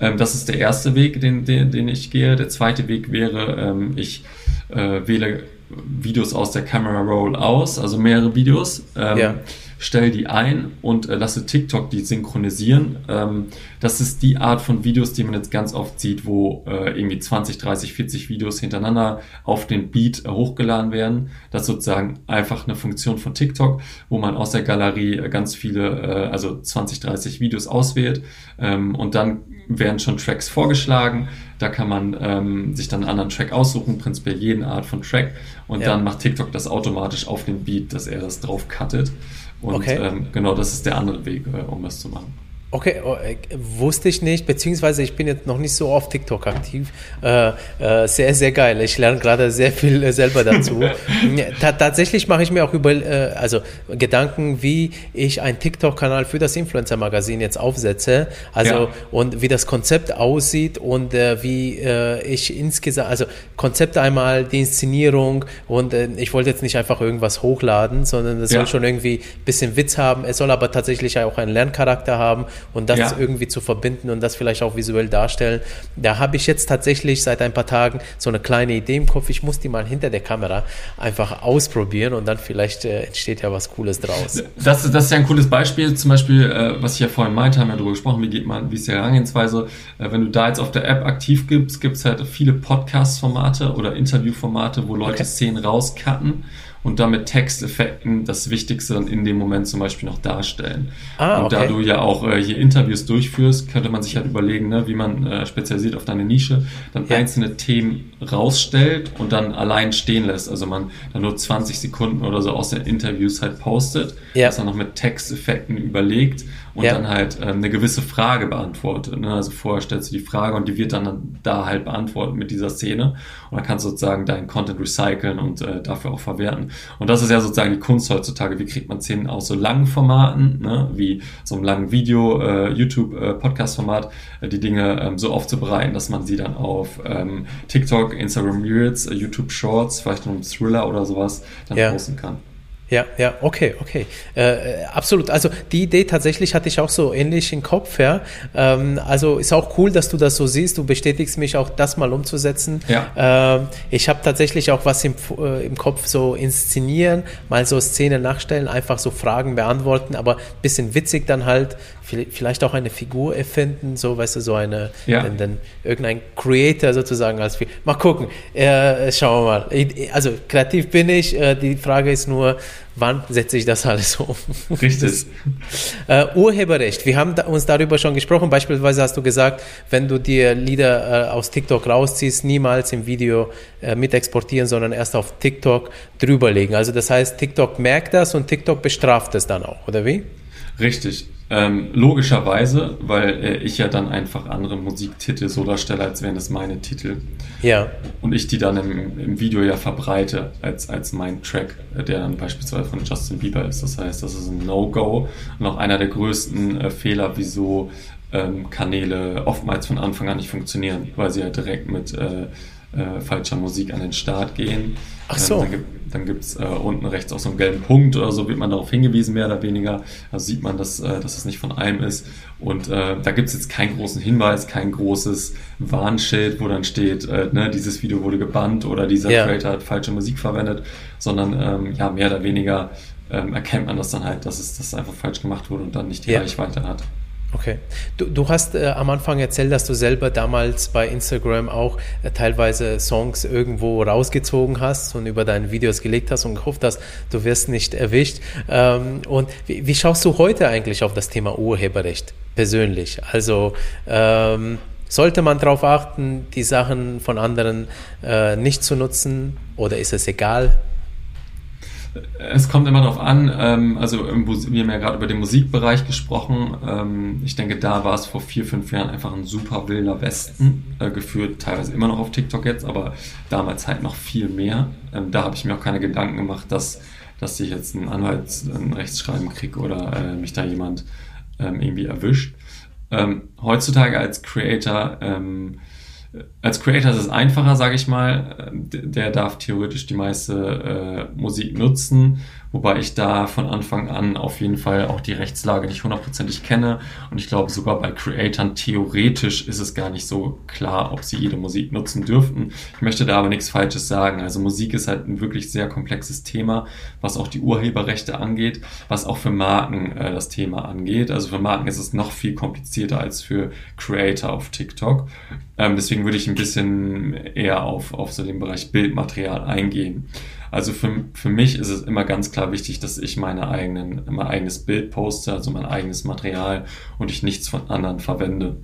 Ähm, das ist der erste Weg, den, den, den ich gehe. Der zweite Weg wäre, ähm, ich äh, wähle Videos aus der Camera Roll aus, also mehrere Videos. Ähm, ja stell die ein und äh, lasse TikTok die synchronisieren. Ähm, das ist die Art von Videos, die man jetzt ganz oft sieht, wo äh, irgendwie 20, 30, 40 Videos hintereinander auf den Beat äh, hochgeladen werden. Das ist sozusagen einfach eine Funktion von TikTok, wo man aus der Galerie äh, ganz viele, äh, also 20, 30 Videos auswählt ähm, und dann werden schon Tracks vorgeschlagen. Da kann man ähm, sich dann einen anderen Track aussuchen, prinzipiell jeden Art von Track. Und ja. dann macht TikTok das automatisch auf den Beat, dass er das drauf cuttet. Und okay. ähm, genau das ist der andere Weg, äh, um das zu machen. Okay, oh, äh, wusste ich nicht, beziehungsweise ich bin jetzt noch nicht so auf TikTok aktiv. Äh, äh, sehr, sehr geil. Ich lerne gerade sehr viel äh, selber dazu. tatsächlich mache ich mir auch über, äh, also Gedanken, wie ich einen TikTok-Kanal für das Influencer-Magazin jetzt aufsetze. Also ja. und wie das Konzept aussieht und äh, wie ich insgesamt, also Konzept einmal, die Inszenierung und ich wollte jetzt nicht einfach irgendwas hochladen, sondern es ja. soll schon irgendwie ein bisschen Witz haben. Es soll aber tatsächlich auch einen Lerncharakter haben und das ja. irgendwie zu verbinden und das vielleicht auch visuell darstellen. Da habe ich jetzt tatsächlich seit ein paar Tagen so eine kleine Idee im Kopf. Ich muss die mal hinter der Kamera einfach ausprobieren und dann vielleicht äh, entsteht ja was Cooles draus. Das, das ist ja ein cooles Beispiel, zum Beispiel, äh, was ich ja vorhin meinte, haben wir darüber gesprochen, wie geht man, wie ist die Herangehensweise. Äh, wenn du da jetzt auf der App aktiv gibst, gibt es halt viele Podcast-Formate oder Interview-Formate, wo Leute okay. Szenen rauscutten und damit Texteffekten das Wichtigste dann in dem Moment zum Beispiel noch darstellen. Ah, und okay. da du ja auch äh, hier Interviews durchführst, könnte man sich halt überlegen, ne, wie man äh, spezialisiert auf deine Nische dann ja. einzelne Themen rausstellt und dann allein stehen lässt. Also man dann nur 20 Sekunden oder so aus den Interviews halt postet, ja. das dann noch mit Texteffekten überlegt und ja. dann halt ähm, eine gewisse Frage beantwortet. Ne? Also vorher stellst du die Frage und die wird dann da halt beantwortet mit dieser Szene. Und dann kannst du sozusagen deinen Content recyceln und äh, dafür auch verwerten. Und das ist ja sozusagen die Kunst heutzutage. Wie kriegt man Szenen aus so langen Formaten, ne? wie so einem langen Video, äh, YouTube, äh, Podcast-Format, äh, die Dinge ähm, so aufzubereiten, dass man sie dann auf ähm, TikTok, Instagram Reels, äh, YouTube Shorts, vielleicht noch einen Thriller oder sowas dann ja. posten kann. Ja, ja, okay, okay. Äh, absolut. Also die Idee tatsächlich hatte ich auch so ähnlich im Kopf, ja. Ähm, also ist auch cool, dass du das so siehst. Du bestätigst mich auch, das mal umzusetzen. Ja. Ähm, ich habe tatsächlich auch was im, äh, im Kopf so inszenieren, mal so Szene nachstellen, einfach so Fragen beantworten, aber bisschen witzig dann halt, vielleicht auch eine Figur erfinden, so weißt du, so eine, ja. denn, denn irgendein Creator sozusagen als Mal gucken, äh, schauen wir mal. Also kreativ bin ich, äh, die Frage ist nur, wann setze ich das alles um? Richtig. äh, Urheberrecht, wir haben da, uns darüber schon gesprochen, beispielsweise hast du gesagt, wenn du dir Lieder äh, aus TikTok rausziehst, niemals im Video äh, mit exportieren, sondern erst auf TikTok drüberlegen. Also das heißt, TikTok merkt das und TikTok bestraft es dann auch, oder wie? Richtig. Ähm, logischerweise, weil äh, ich ja dann einfach andere Musiktitel so darstelle, als wären das meine Titel. Ja. Und ich die dann im, im Video ja verbreite als, als mein Track, äh, der dann beispielsweise von Justin Bieber ist. Das heißt, das ist ein No-Go und auch einer der größten äh, Fehler, wieso ähm, Kanäle oftmals von Anfang an nicht funktionieren, weil sie halt direkt mit äh, äh, falscher Musik an den Start gehen. Ach so. Ähm, dann gibt es äh, unten rechts auch so einen gelben Punkt oder so, wird man darauf hingewiesen, mehr oder weniger. Also sieht man, dass, äh, dass es nicht von einem ist. Und äh, da gibt es jetzt keinen großen Hinweis, kein großes Warnschild, wo dann steht, äh, ne, dieses Video wurde gebannt oder dieser ja. Creator hat falsche Musik verwendet, sondern ähm, ja, mehr oder weniger ähm, erkennt man das dann halt, dass es das einfach falsch gemacht wurde und dann nicht die ja. Reichweite hat. Okay. Du, du hast äh, am Anfang erzählt, dass du selber damals bei Instagram auch äh, teilweise Songs irgendwo rausgezogen hast und über deine Videos gelegt hast und gehofft hast, du wirst nicht erwischt. Ähm, und wie, wie, schaust du heute eigentlich auf das Thema Urheberrecht persönlich? Also ähm, sollte man darauf achten, die Sachen von anderen äh, nicht zu nutzen oder ist es egal? Es kommt immer darauf an, ähm, also im, wir haben ja gerade über den Musikbereich gesprochen. Ähm, ich denke, da war es vor vier, fünf Jahren einfach ein super wilder Westen, äh, geführt teilweise immer noch auf TikTok jetzt, aber damals halt noch viel mehr. Ähm, da habe ich mir auch keine Gedanken gemacht, dass, dass ich jetzt einen Anwalt, ein Rechtsschreiben kriege oder äh, mich da jemand ähm, irgendwie erwischt. Ähm, heutzutage als Creator ähm, als Creator ist es einfacher, sage ich mal. Der darf theoretisch die meiste äh, Musik nutzen, wobei ich da von Anfang an auf jeden Fall auch die Rechtslage nicht hundertprozentig kenne und ich glaube sogar bei Creatoren theoretisch ist es gar nicht so klar, ob sie jede Musik nutzen dürften. Ich möchte da aber nichts Falsches sagen. Also Musik ist halt ein wirklich sehr komplexes Thema, was auch die Urheberrechte angeht, was auch für Marken äh, das Thema angeht. Also für Marken ist es noch viel komplizierter als für Creator auf TikTok. Ähm, deswegen würde ich ein bisschen eher auf, auf so den Bereich Bildmaterial eingehen. Also für, für mich ist es immer ganz klar wichtig, dass ich meine eigenen, mein eigenes Bild poste, also mein eigenes Material und ich nichts von anderen verwende.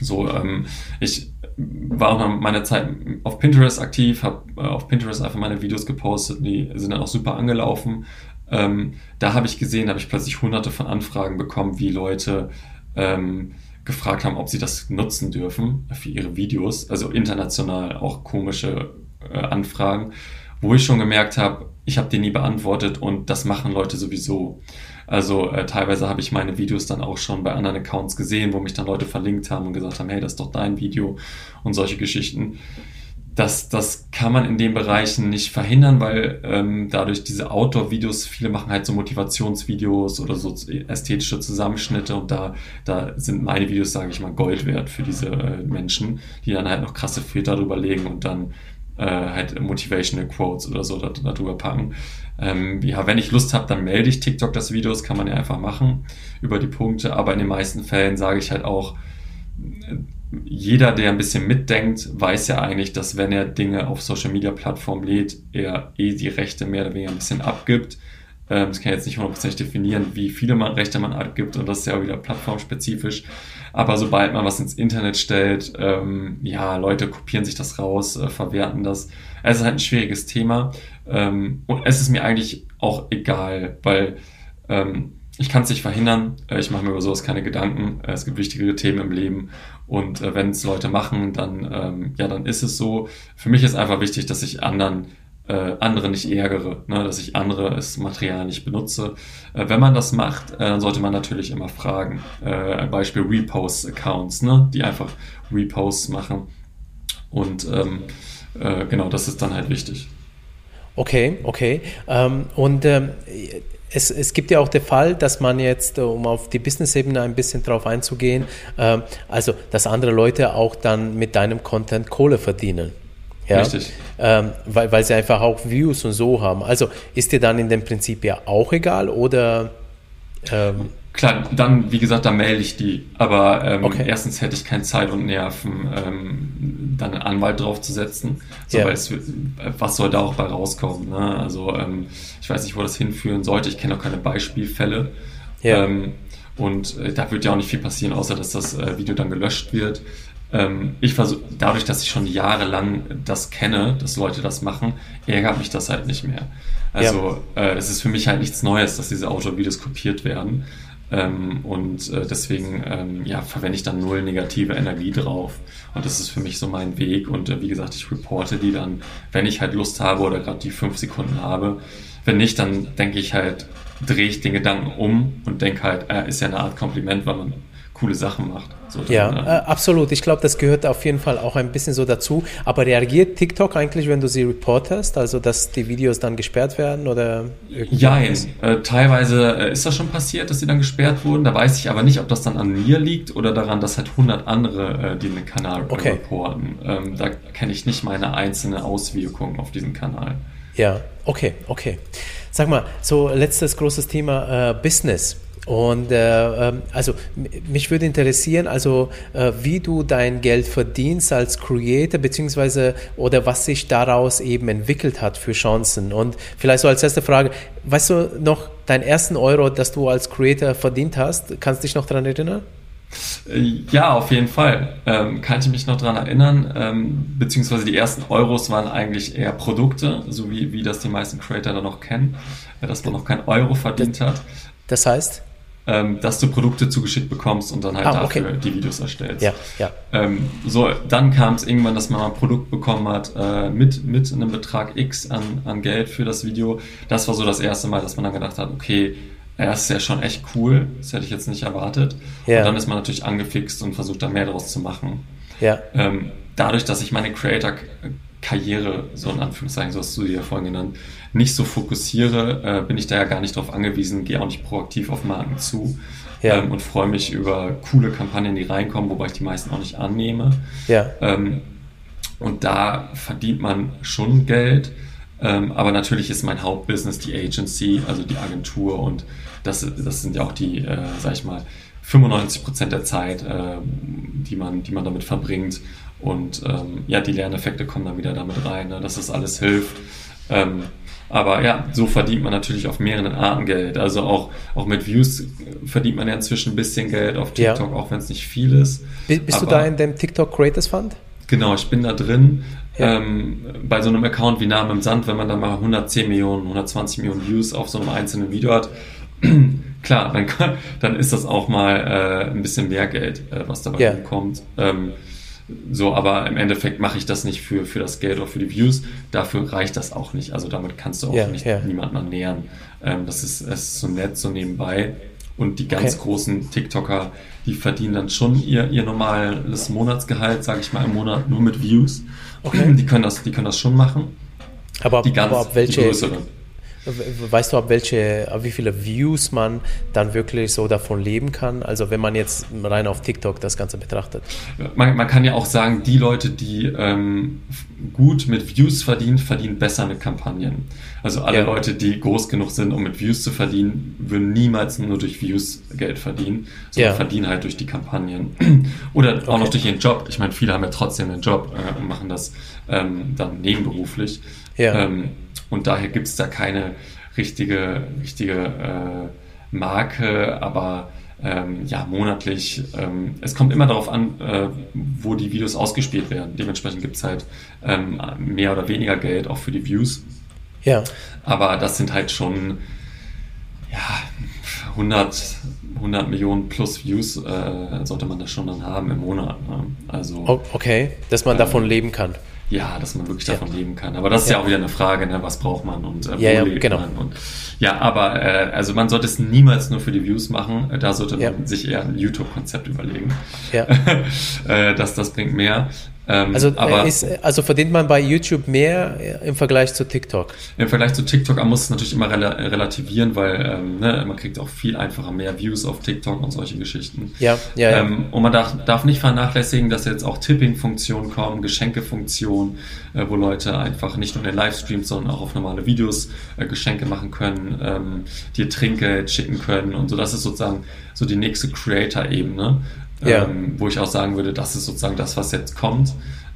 So, ähm, ich war auch noch meine Zeit auf Pinterest aktiv, habe äh, auf Pinterest einfach meine Videos gepostet, die sind dann auch super angelaufen. Ähm, da habe ich gesehen, habe ich plötzlich hunderte von Anfragen bekommen, wie Leute ähm, gefragt haben, ob sie das nutzen dürfen für ihre Videos. Also international auch komische äh, Anfragen, wo ich schon gemerkt habe, ich habe die nie beantwortet und das machen Leute sowieso. Also äh, teilweise habe ich meine Videos dann auch schon bei anderen Accounts gesehen, wo mich dann Leute verlinkt haben und gesagt haben, hey, das ist doch dein Video und solche Geschichten das, das kann man in den Bereichen nicht verhindern, weil ähm, dadurch diese Outdoor-Videos, viele machen halt so Motivationsvideos oder so ästhetische Zusammenschnitte und da, da sind meine Videos, sage ich mal, Gold wert für diese äh, Menschen, die dann halt noch krasse Filter drüber legen und dann äh, halt Motivational Quotes oder so darüber packen. Ähm, ja, wenn ich Lust habe, dann melde ich TikTok das Video, das kann man ja einfach machen über die Punkte, aber in den meisten Fällen sage ich halt auch, jeder, der ein bisschen mitdenkt, weiß ja eigentlich, dass wenn er Dinge auf Social Media Plattformen lädt, er eh die Rechte mehr oder weniger ein bisschen abgibt. Ähm, das kann ich jetzt nicht hundertprozentig definieren, wie viele man, Rechte man abgibt und das ist ja auch wieder plattformspezifisch. Aber sobald man was ins Internet stellt, ähm, ja, Leute kopieren sich das raus, äh, verwerten das. Es ist halt ein schwieriges Thema ähm, und es ist mir eigentlich auch egal, weil ähm, ich kann es nicht verhindern. Äh, ich mache mir über sowas keine Gedanken. Äh, es gibt wichtigere Themen im Leben. Und äh, wenn es Leute machen, dann, ähm, ja, dann ist es so. Für mich ist einfach wichtig, dass ich anderen äh, andere nicht ärgere, ne? dass ich andere das Material nicht benutze. Äh, wenn man das macht, äh, dann sollte man natürlich immer fragen. Äh, Beispiel Repost-Accounts, ne? die einfach Reposts machen. Und ähm, äh, genau, das ist dann halt wichtig. Okay, okay. Ähm, und ähm, es, es gibt ja auch den Fall, dass man jetzt, äh, um auf die Business-Ebene ein bisschen drauf einzugehen, äh, also dass andere Leute auch dann mit deinem Content Kohle verdienen. Ja? Richtig. Ähm, weil, weil sie einfach auch Views und so haben. Also ist dir dann in dem Prinzip ja auch egal oder ähm, Klar, dann, wie gesagt, da melde ich die. Aber ähm, okay. erstens hätte ich keine Zeit und Nerven, ähm, dann einen Anwalt draufzusetzen. So, yeah. es, was soll da auch bei rauskommen? Ne? Also ähm, ich weiß nicht, wo das hinführen sollte. Ich kenne auch keine Beispielfälle. Yeah. Ähm, und äh, da wird ja auch nicht viel passieren, außer dass das äh, Video dann gelöscht wird. Ähm, ich versuche, dadurch, dass ich schon jahrelang das kenne, dass Leute das machen, ärgert mich das halt nicht mehr. Also ja. äh, es ist für mich halt nichts Neues, dass diese Outdoor-Videos kopiert werden. Ähm, und äh, deswegen ähm, ja, verwende ich dann null negative Energie drauf. Und das ist für mich so mein Weg. Und äh, wie gesagt, ich reporte die dann, wenn ich halt Lust habe oder gerade die fünf Sekunden habe. Wenn nicht, dann denke ich halt, drehe ich den Gedanken um und denke halt, äh, ist ja eine Art Kompliment, weil man coole Sachen macht. So ja, äh, absolut. Ich glaube, das gehört auf jeden Fall auch ein bisschen so dazu. Aber reagiert TikTok eigentlich, wenn du sie reportest, also dass die Videos dann gesperrt werden oder? Ja, äh, teilweise äh, ist das schon passiert, dass sie dann gesperrt wurden. Da weiß ich aber nicht, ob das dann an mir liegt oder daran, dass halt 100 andere äh, die den Kanal okay. reporten. Ähm, da kenne ich nicht meine einzelne Auswirkung auf diesen Kanal. Ja, okay, okay. Sag mal, so letztes großes Thema äh, Business. Und äh, ähm, also mich würde interessieren, also äh, wie du dein Geld verdienst als Creator, beziehungsweise oder was sich daraus eben entwickelt hat für Chancen. Und vielleicht so als erste Frage, weißt du noch deinen ersten Euro, das du als Creator verdient hast? Kannst du dich noch daran erinnern? Äh, ja, auf jeden Fall. Ähm, kann ich mich noch daran erinnern. Ähm, beziehungsweise die ersten Euros waren eigentlich eher Produkte, so wie, wie das die meisten Creator dann noch kennen, dass man noch kein Euro verdient hat. Das heißt? Ähm, dass du Produkte zugeschickt bekommst und dann halt ah, dafür okay. die Videos erstellst. Ja, ja. Ähm, so, dann kam es irgendwann, dass man ein Produkt bekommen hat äh, mit, mit einem Betrag X an, an Geld für das Video. Das war so das erste Mal, dass man dann gedacht hat, okay, das ist ja schon echt cool, das hätte ich jetzt nicht erwartet. Ja. Und dann ist man natürlich angefixt und versucht da mehr draus zu machen. Ja. Ähm, dadurch, dass ich meine Creator Karriere, so in Anführungszeichen, so hast du die ja vorhin genannt, nicht so fokussiere, äh, bin ich da ja gar nicht drauf angewiesen, gehe auch nicht proaktiv auf Marken zu ja. ähm, und freue mich über coole Kampagnen, die reinkommen, wobei ich die meisten auch nicht annehme. Ja. Ähm, und da verdient man schon Geld. Ähm, aber natürlich ist mein Hauptbusiness die Agency, also die Agentur und das, das sind ja auch die, äh, sag ich mal, 95 Prozent der Zeit, äh, die, man, die man damit verbringt. Und ähm, ja, die Lerneffekte kommen dann wieder damit rein, ne, dass das alles hilft. Ähm, aber ja, so verdient man natürlich auf mehreren Arten Geld. Also auch, auch mit Views verdient man ja inzwischen ein bisschen Geld auf TikTok, ja. auch wenn es nicht viel ist. Bist, bist du da in dem TikTok Creators Fund? Genau, ich bin da drin. Ja. Ähm, bei so einem Account wie Name im Sand, wenn man dann mal 110 Millionen, 120 Millionen Views auf so einem einzelnen Video hat, klar, dann, kann, dann ist das auch mal äh, ein bisschen mehr Geld, äh, was dabei ja. kommt. Ähm, so, aber im Endeffekt mache ich das nicht für, für das Geld oder für die Views. Dafür reicht das auch nicht. Also damit kannst du auch ja, nicht ja. niemanden annähern. Ähm, das, ist, das ist so nett, so nebenbei. Und die ganz okay. großen TikToker, die verdienen dann schon ihr, ihr normales Monatsgehalt, sage ich mal, im Monat nur mit Views. Okay. Die können das, die können das schon machen. Aber, die ganz, aber ab welche, Weißt du, ab welche, ab wie viele Views man dann wirklich so davon leben kann? Also wenn man jetzt rein auf TikTok das Ganze betrachtet. Man, man kann ja auch sagen, die Leute, die ähm, gut mit Views verdienen, verdienen besser mit Kampagnen. Also alle ja. Leute, die groß genug sind, um mit Views zu verdienen, würden niemals nur durch Views Geld verdienen, sondern ja. verdienen halt durch die Kampagnen. Oder auch okay. noch durch ihren Job. Ich meine, viele haben ja trotzdem einen Job äh, und machen das ähm, dann nebenberuflich. Ja. Ähm, und daher gibt es da keine richtige, richtige äh, Marke, aber ähm, ja, monatlich. Ähm, es kommt immer darauf an, äh, wo die Videos ausgespielt werden. Dementsprechend gibt es halt ähm, mehr oder weniger Geld auch für die Views. Ja. Aber das sind halt schon ja, 100, 100 Millionen plus Views äh, sollte man das schon dann haben im Monat. Ne? Also, okay, dass man davon leben kann ja, dass man wirklich davon ja. leben kann. Aber das ist ja. ja, auch wieder eine Frage, ne? was braucht man und äh, wo ja, lebt genau. man. Und, ja, aber äh, also man sollte es niemals nur für die Views machen. Da sollte man sich eher ein YouTube-Konzept überlegen. Ja. äh, das, das bringt mehr. Ähm, also, aber, ist, also verdient man bei YouTube mehr im Vergleich zu TikTok? Im Vergleich zu TikTok, man muss es natürlich immer rel relativieren, weil ähm, ne, man kriegt auch viel einfacher mehr Views auf TikTok und solche Geschichten. Ja, ja, ja. Ähm, und man darf, darf nicht vernachlässigen, dass jetzt auch Tipping-Funktionen kommen, Geschenke-Funktionen, äh, wo Leute einfach nicht nur in den Livestreams, sondern auch auf normale Videos äh, Geschenke machen können, ähm, dir Trinkgeld schicken können und so. Das ist sozusagen so die nächste Creator-Ebene ja. ähm, wo ich auch sagen würde, das ist sozusagen das, was jetzt kommt,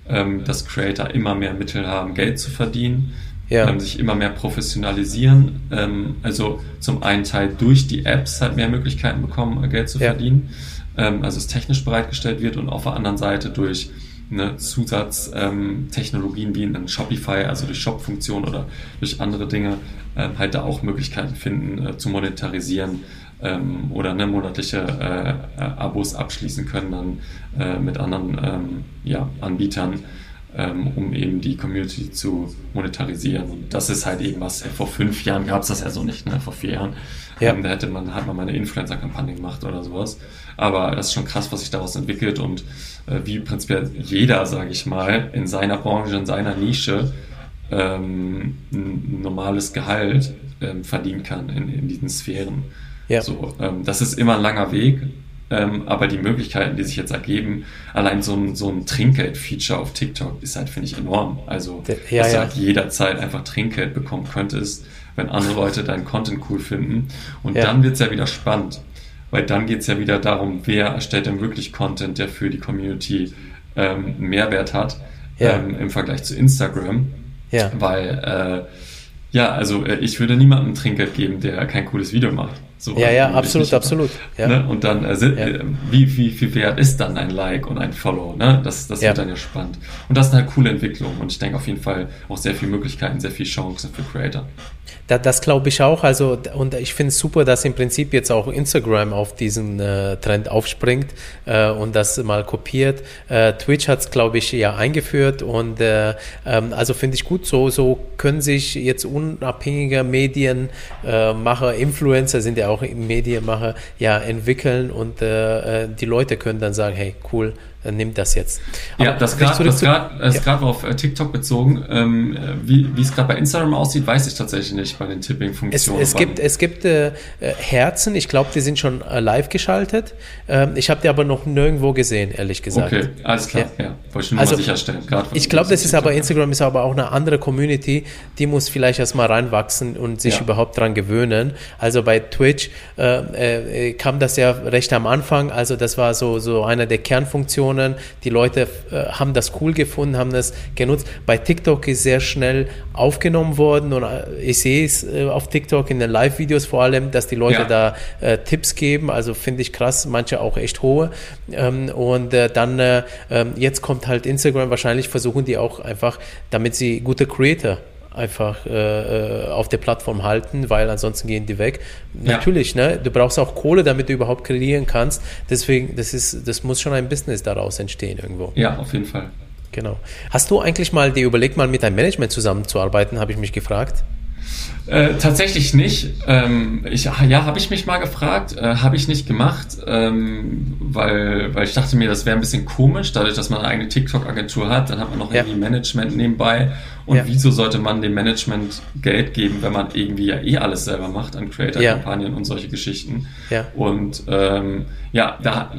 ähm, dass Creator immer mehr Mittel haben, Geld zu verdienen, ja. ähm, sich immer mehr professionalisieren, ähm, also zum einen Teil durch die Apps halt mehr Möglichkeiten bekommen, äh, Geld zu ja. verdienen, ähm, also es technisch bereitgestellt wird und auf der anderen Seite durch eine Zusatztechnologien ähm, wie in Shopify, also durch Shop-Funktionen oder durch andere Dinge, halt da auch Möglichkeiten finden äh, zu monetarisieren ähm, oder ne, monatliche äh, äh, Abos abschließen können dann äh, mit anderen ähm, ja, Anbietern, ähm, um eben die Community zu monetarisieren. Und das ist halt eben was, vor fünf Jahren gab es das ja so nicht, ne? vor vier Jahren. Ja. Ähm, da hätte man, hat man mal eine Influencer-Kampagne gemacht oder sowas. Aber das ist schon krass, was sich daraus entwickelt und äh, wie prinzipiell jeder, sage ich mal, in seiner Branche, in seiner Nische ähm, ein normales Gehalt ähm, verdienen kann in, in diesen Sphären. Ja. So, ähm, das ist immer ein langer Weg, ähm, aber die Möglichkeiten, die sich jetzt ergeben, allein so ein, so ein Trinkgeld-Feature auf TikTok ist halt, finde ich, enorm. Also, ja, dass ja. du halt jederzeit einfach Trinkgeld bekommen könntest, wenn andere Leute deinen Content cool finden. Und dann wird es ja wieder spannend, weil dann geht es ja wieder darum, wer erstellt denn wirklich Content, der für die Community ähm, Mehrwert hat ähm, im Vergleich zu Instagram. Weil, äh, ja, also äh, ich würde niemandem Trinkgeld geben, der kein cooles Video macht. So ja, ja, absolut, absolut. Ja. Ne? Und dann, äh, sind, ja. äh, wie, wie viel wert ist dann ein Like und ein Follow? Ne? Das, das ja. wird dann ja spannend. Und das sind halt coole Entwicklungen und ich denke auf jeden Fall auch sehr viele Möglichkeiten, sehr viele Chancen für Creator. Da, das glaube ich auch. Also, und ich finde es super, dass im Prinzip jetzt auch Instagram auf diesen äh, Trend aufspringt äh, und das mal kopiert. Äh, Twitch hat es, glaube ich, ja eingeführt und äh, ähm, also finde ich gut. So, so können sich jetzt unabhängige Medienmacher, Influencer sind ja auch auch Medienmacher ja entwickeln und äh, äh, die Leute können dann sagen, hey, cool, nimmt das jetzt. Aber ja, das gerade ist gerade auf äh, TikTok bezogen. Ähm, wie wie es gerade bei Instagram aussieht, weiß ich tatsächlich nicht bei den Tipping-Funktionen. Es, es gibt, es gibt äh, Herzen, ich glaube, die sind schon äh, live geschaltet. Ähm, ich habe die aber noch nirgendwo gesehen, ehrlich gesagt. Okay, alles klar. Ja, ja. wollte ich nur also, mal sicherstellen. ich glaube, das ist aber Instagram ist aber auch eine andere Community, die muss vielleicht erstmal reinwachsen und sich ja. überhaupt dran gewöhnen. Also bei Twitch äh, äh, kam das ja recht am Anfang, also das war so, so eine der Kernfunktionen. Die Leute äh, haben das cool gefunden, haben das genutzt. Bei TikTok ist sehr schnell aufgenommen worden und äh, ich sehe es äh, auf TikTok in den Live-Videos vor allem, dass die Leute ja. da äh, Tipps geben, also finde ich krass, manche auch echt hohe. Ähm, und dann ähm, jetzt kommt halt Instagram, wahrscheinlich versuchen die auch einfach, damit sie gute Creator einfach äh, auf der Plattform halten, weil ansonsten gehen die weg. Ja. Natürlich, ne? Du brauchst auch Kohle, damit du überhaupt kreieren kannst. Deswegen, das ist, das muss schon ein Business daraus entstehen irgendwo. Ja, auf jeden Fall. Genau. Hast du eigentlich mal dir überlegt, mal mit deinem Management zusammenzuarbeiten, habe ich mich gefragt? Äh, tatsächlich nicht. Ähm, ich, ja, habe ich mich mal gefragt, äh, habe ich nicht gemacht, ähm, weil, weil ich dachte mir, das wäre ein bisschen komisch, dadurch, dass man eine eigene TikTok-Agentur hat, dann hat man noch ja. irgendwie Management nebenbei. Und ja. wieso sollte man dem Management Geld geben, wenn man irgendwie ja eh alles selber macht an Creator-Kampagnen ja. und solche Geschichten? Ja. Und ähm, ja, da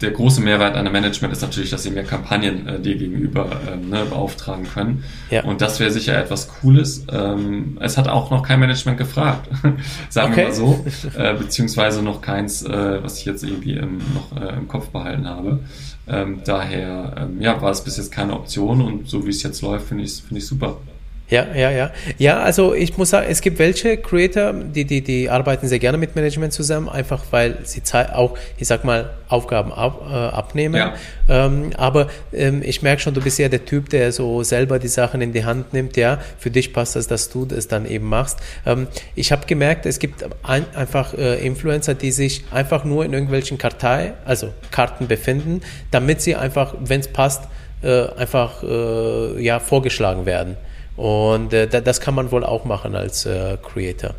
der große Mehrwert einer Management ist natürlich, dass sie mehr Kampagnen äh, dir gegenüber ähm, ne, beauftragen können. Ja. Und das wäre sicher etwas Cooles. Ähm, es hat auch noch kein Management gefragt, sagen okay. wir mal so, äh, beziehungsweise noch keins, äh, was ich jetzt irgendwie im, noch äh, im Kopf behalten habe. Ähm, daher ähm, ja, war es bis jetzt keine Option und so wie es jetzt läuft, finde ich es find ich super. Ja, ja, ja. Ja, also ich muss sagen, es gibt welche Creator, die, die, die arbeiten sehr gerne mit Management zusammen, einfach weil sie auch, ich sag mal, Aufgaben ab, äh, abnehmen. Ja. Ähm, aber ähm, ich merke schon, du bist ja der Typ, der so selber die Sachen in die Hand nimmt. Ja, für dich passt das, dass du das dann eben machst. Ähm, ich habe gemerkt, es gibt ein, einfach äh, Influencer, die sich einfach nur in irgendwelchen Kartei, also Karten befinden, damit sie einfach, wenn es passt, äh, einfach äh, ja vorgeschlagen werden. Und äh, das kann man wohl auch machen als äh, Creator.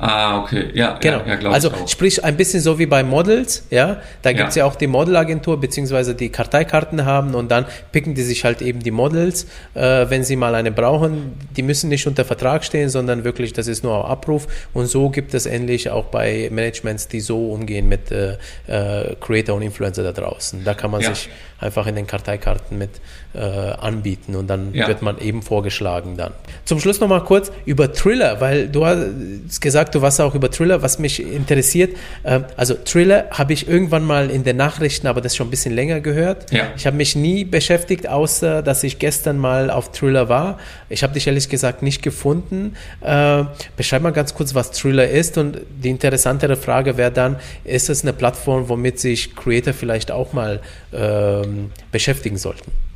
Ah, okay. Ja, genau. Ja, ja, also sprich ein bisschen so wie bei Models, ja. Da gibt es ja. ja. auch die Modelagentur, beziehungsweise die Karteikarten haben und dann picken die sich halt eben die Models, äh, wenn sie mal eine brauchen. Die müssen nicht unter Vertrag stehen, sondern wirklich, das ist nur auf Abruf. Und so gibt es endlich auch bei Managements, die so umgehen mit äh, äh, Creator und Influencer da draußen. Da kann man sich einfach in den Karteikarten mit äh, anbieten und dann wird man eben vorgeschlagen dann. Zum Schluss nochmal kurz über Thriller, weil du hast gesagt, du warst auch über Thriller, was mich interessiert. Ähm, also Thriller habe ich irgendwann mal in den Nachrichten, aber das schon ein bisschen länger gehört. Ja. Ich habe mich nie beschäftigt, außer dass ich gestern mal auf Thriller war. Ich habe dich ehrlich gesagt nicht gefunden. Äh, beschreib mal ganz kurz, was Thriller ist und die interessantere Frage wäre dann, ist es eine Plattform, womit sich Creator vielleicht auch mal ähm, beschäftigen sollten?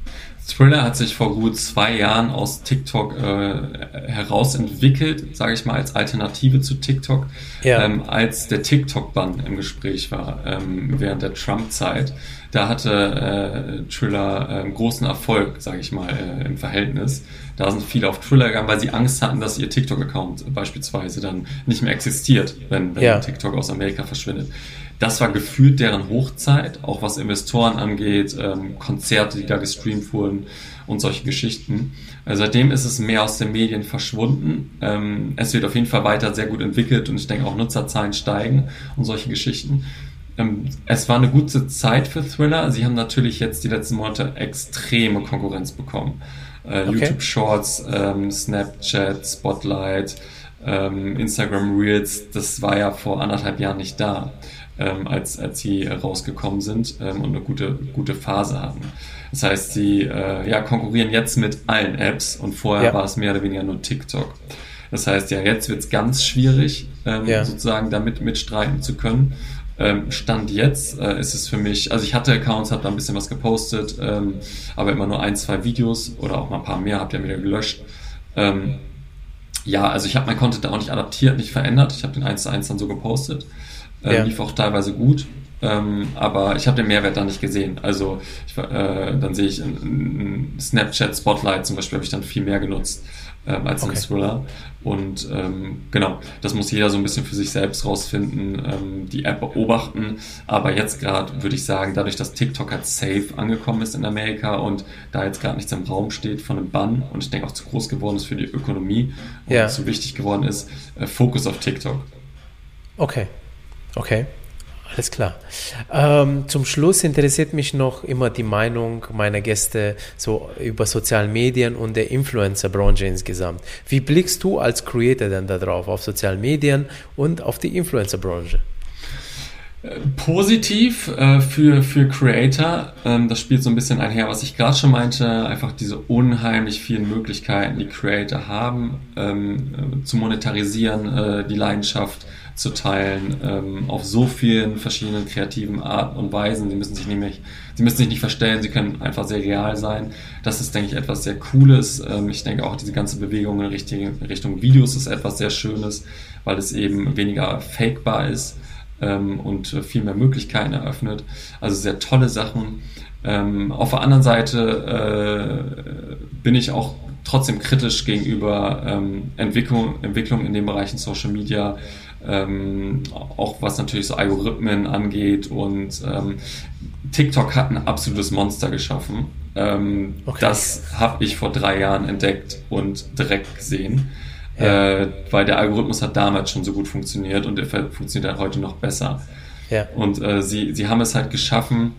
Thriller hat sich vor gut zwei Jahren aus TikTok äh, herausentwickelt, sage ich mal, als Alternative zu TikTok, ja. ähm, als der TikTok-Bann im Gespräch war ähm, während der Trump-Zeit. Da hatte äh, Thriller äh, großen Erfolg, sage ich mal, äh, im Verhältnis. Da sind viele auf Thriller gegangen, weil sie Angst hatten, dass ihr TikTok-Account beispielsweise dann nicht mehr existiert, wenn, wenn ja. TikTok aus Amerika verschwindet das war gefühlt deren Hochzeit, auch was Investoren angeht, ähm, Konzerte, die da gestreamt wurden und solche Geschichten. Äh, seitdem ist es mehr aus den Medien verschwunden. Ähm, es wird auf jeden Fall weiter sehr gut entwickelt und ich denke auch Nutzerzahlen steigen und solche Geschichten. Ähm, es war eine gute Zeit für Thriller. Sie haben natürlich jetzt die letzten Monate extreme Konkurrenz bekommen. Äh, okay. YouTube Shorts, ähm, Snapchat, Spotlight, ähm, Instagram Reels, das war ja vor anderthalb Jahren nicht da ähm, als, als sie rausgekommen sind ähm, und eine gute, gute Phase hatten. Das heißt, sie äh, ja, konkurrieren jetzt mit allen Apps und vorher ja. war es mehr oder weniger nur TikTok. Das heißt, ja, jetzt wird es ganz schwierig, ähm, ja. sozusagen damit mitstreiten zu können. Ähm, Stand jetzt äh, ist es für mich, also ich hatte Accounts, habe da ein bisschen was gepostet, ähm, aber immer nur ein, zwei Videos oder auch mal ein paar mehr, habt ihr wieder gelöscht. Ähm, ja, also ich habe mein Content da auch nicht adaptiert, nicht verändert. Ich habe den 1 zu 1 dann so gepostet. Ähm, ja. Lief auch teilweise gut. Ähm, aber ich habe den Mehrwert da nicht gesehen. Also ich, äh, dann sehe ich in, in Snapchat Spotlight zum Beispiel habe ich dann viel mehr genutzt. ähm, als okay. ein Thriller. Und ähm, genau, das muss jeder so ein bisschen für sich selbst rausfinden, ähm, die App beobachten. Aber jetzt gerade würde ich sagen, dadurch, dass TikTok halt safe angekommen ist in Amerika und da jetzt gerade nichts im Raum steht von einem Bann und ich denke auch zu groß geworden ist für die Ökonomie und ja. zu wichtig geworden ist, äh, Fokus auf TikTok. Okay, okay. Alles klar. Ähm, zum Schluss interessiert mich noch immer die Meinung meiner Gäste so über sozialen Medien und der Influencer-Branche insgesamt. Wie blickst du als Creator denn darauf, auf sozialen Medien und auf die Influencer-Branche? Positiv äh, für, für Creator, ähm, das spielt so ein bisschen einher, was ich gerade schon meinte, einfach diese unheimlich vielen Möglichkeiten, die Creator haben, ähm, zu monetarisieren, äh, die Leidenschaft zu teilen, ähm, auf so vielen verschiedenen kreativen Arten und Weisen. Sie müssen sich nämlich, sie müssen sich nicht verstellen, sie können einfach sehr real sein. Das ist, denke ich, etwas sehr Cooles. Ähm, ich denke auch diese ganze Bewegung in Richtung, Richtung Videos ist etwas sehr Schönes, weil es eben weniger fakebar ist ähm, und viel mehr Möglichkeiten eröffnet. Also sehr tolle Sachen. Ähm, auf der anderen Seite äh, bin ich auch trotzdem kritisch gegenüber ähm, Entwicklung, Entwicklung in den Bereichen Social Media, ähm, auch was natürlich so Algorithmen angeht und ähm, TikTok hat ein absolutes Monster geschaffen. Ähm, okay. Das habe ich vor drei Jahren entdeckt und direkt gesehen, ja. äh, weil der Algorithmus hat damals schon so gut funktioniert und er funktioniert halt heute noch besser. Ja. Und äh, sie, sie haben es halt geschaffen,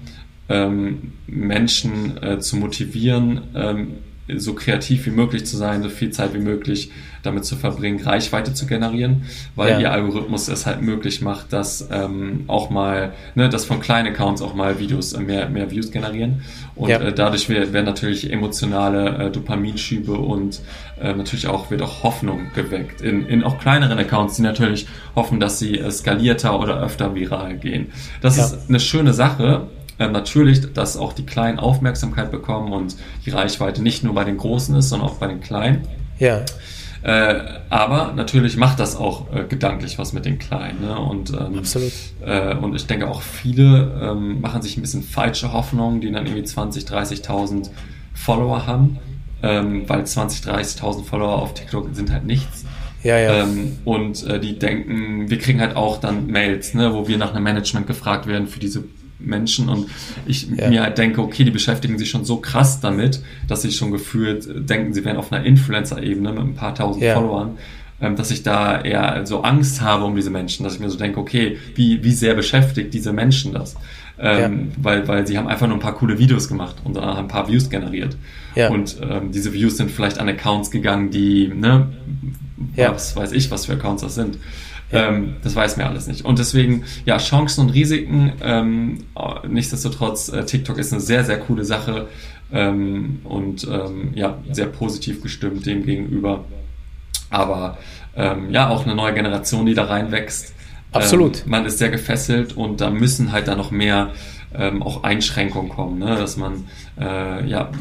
ähm, Menschen äh, zu motivieren, ähm, so kreativ wie möglich zu sein, so viel Zeit wie möglich damit zu verbringen, Reichweite zu generieren, weil ja. ihr Algorithmus es halt möglich macht, dass ähm, auch mal, ne, dass von kleinen Accounts auch mal Videos äh, mehr, mehr Views generieren. Und ja. äh, dadurch werden natürlich emotionale äh, Dopaminschübe und äh, natürlich auch wird auch Hoffnung geweckt in, in auch kleineren Accounts, die natürlich hoffen, dass sie äh, skalierter oder öfter viral gehen. Das ja. ist eine schöne Sache, ähm, natürlich, dass auch die Kleinen Aufmerksamkeit bekommen und die Reichweite nicht nur bei den Großen ist, sondern auch bei den Kleinen. Ja. Äh, aber natürlich macht das auch äh, gedanklich was mit den Kleinen. Ne? Und, ähm, Absolut. Äh, und ich denke auch viele ähm, machen sich ein bisschen falsche Hoffnungen, die dann irgendwie 20, 30.000 Follower haben, ähm, weil 20, 30.000 Follower auf TikTok sind halt nichts. Ja, ja. Ähm, und äh, die denken, wir kriegen halt auch dann Mails, ne, wo wir nach einem Management gefragt werden für diese Menschen und ich ja. mir halt denke, okay, die beschäftigen sich schon so krass damit, dass sie schon gefühlt denken, sie wären auf einer Influencer-Ebene mit ein paar tausend ja. Followern, ähm, dass ich da eher so Angst habe um diese Menschen, dass ich mir so denke, okay, wie, wie sehr beschäftigt diese Menschen das? Ähm, ja. weil, weil sie haben einfach nur ein paar coole Videos gemacht und danach ein paar Views generiert. Ja. Und ähm, diese Views sind vielleicht an Accounts gegangen, die, ne, was weiß ich, was für Accounts das sind. Ähm, das weiß mir alles nicht. Und deswegen, ja, Chancen und Risiken. Ähm, nichtsdestotrotz, äh, TikTok ist eine sehr, sehr coole Sache ähm, und ähm, ja, sehr positiv gestimmt dem gegenüber. Aber ähm, ja, auch eine neue Generation, die da reinwächst. Absolut. Ähm, man ist sehr gefesselt und da müssen halt dann noch mehr ähm, auch Einschränkungen kommen, ne? dass man, äh, ja,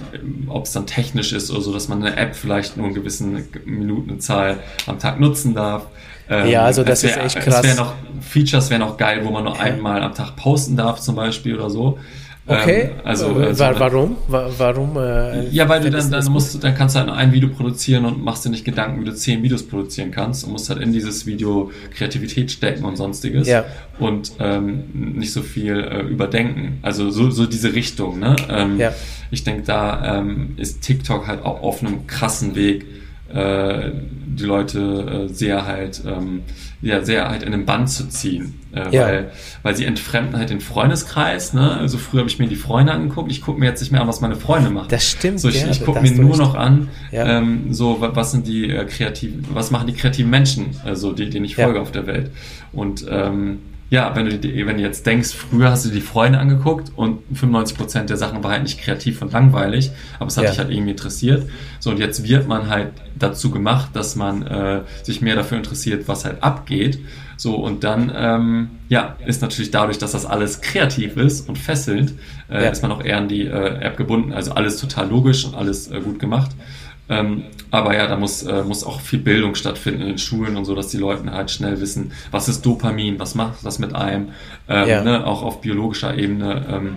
ob es dann technisch ist oder so, dass man eine App vielleicht nur eine gewisse Minutenzahl am Tag nutzen darf. Ähm, ja, also das wär, ist echt krass. Es noch, Features wären noch geil, wo man nur einmal am Tag posten darf zum Beispiel oder so. Okay. Ähm, also, also, warum? Warum? Äh, ja, weil du dann, dann musst, dann kannst du halt nur ein Video produzieren und machst dir nicht Gedanken, wie du zehn Videos produzieren kannst und musst halt in dieses Video Kreativität stecken und sonstiges ja. und ähm, nicht so viel äh, überdenken. Also so, so diese Richtung. Ne? Ähm, ja. Ich denke, da ähm, ist TikTok halt auch auf einem krassen Weg äh, die Leute äh, sehr halt, ähm, ja, sehr halt in den Band zu ziehen. Äh, ja. weil, weil sie entfremden halt den Freundeskreis. Ne? Also früher habe ich mir die Freunde angeguckt, ich gucke mir jetzt nicht mehr an, was meine Freunde machen. Das stimmt. So, ich, ich gucke mir nur noch an, ja. ähm, so was sind die äh, kreativen, was machen die kreativen Menschen, also die, denen ich folge ja. auf der Welt. Und ähm, ja, wenn du, wenn du jetzt denkst, früher hast du die Freunde angeguckt und 95% der Sachen war halt nicht kreativ und langweilig, aber es hat ja. dich halt irgendwie interessiert. So, und jetzt wird man halt dazu gemacht, dass man äh, sich mehr dafür interessiert, was halt abgeht. So, und dann, ähm, ja, ist natürlich dadurch, dass das alles kreativ ist und fesselnd, äh, ja. ist man auch eher an die äh, App gebunden. Also alles total logisch und alles äh, gut gemacht. Ähm, aber ja, da muss, äh, muss auch viel Bildung stattfinden in den Schulen und so, dass die Leute halt schnell wissen, was ist Dopamin, was macht das mit einem, ähm, ja. ne, auch auf biologischer Ebene, ähm,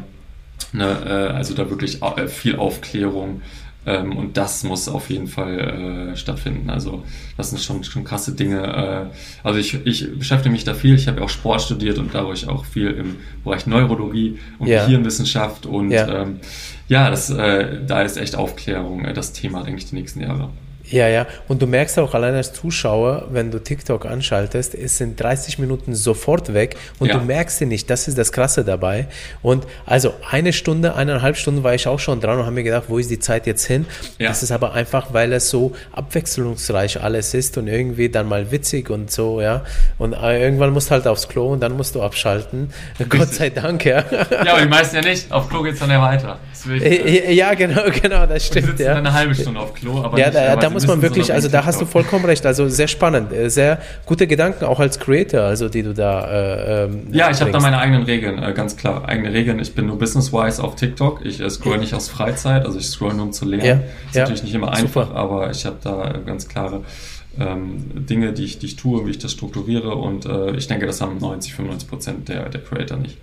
ne, äh, also da wirklich äh, viel Aufklärung Ähm, und das muss auf jeden Fall äh, stattfinden. Also das sind schon, schon krasse Dinge. Äh, also ich, ich beschäftige mich da viel. Ich habe ja auch Sport studiert und dadurch auch viel im Bereich Neurologie und ja. Gehirnwissenschaft. Und ja, ähm, ja das, äh, da ist echt Aufklärung äh, das Thema, denke ich, die nächsten Jahre. Ja, ja. Und du merkst auch allein als Zuschauer, wenn du TikTok anschaltest, es sind 30 Minuten sofort weg und ja. du merkst sie nicht. Das ist das Krasse dabei. Und also eine Stunde, eineinhalb Stunden war ich auch schon dran und habe mir gedacht, wo ist die Zeit jetzt hin? Ja. Das ist aber einfach, weil es so abwechslungsreich alles ist und irgendwie dann mal witzig und so, ja. Und äh, irgendwann musst du halt aufs Klo und dann musst du abschalten. Richtig. Gott sei Dank, ja. Ja, aber die meisten ja nicht. Auf Klo geht es dann ja weiter. Äh, ja, genau, genau, das stimmt. Wir sitzen ja. eine halbe Stunde auf Klo, aber ja, nicht, da muss man wirklich, also da hast du vollkommen recht. Also sehr spannend, äh, sehr gute Gedanken auch als Creator, also die du da. Äh, ähm, ja, ich habe da meine eigenen Regeln, äh, ganz klar, eigene Regeln. Ich bin nur business-wise auf TikTok. Ich äh, scroll nicht aus Freizeit, also ich scroll nur um zu lernen. Ja, ist ja. natürlich nicht immer einfach, Super. aber ich habe da äh, ganz klare ähm, Dinge, die ich, die ich tue, wie ich das strukturiere und ich denke, das haben 90, 95 Prozent der, der Creator nicht.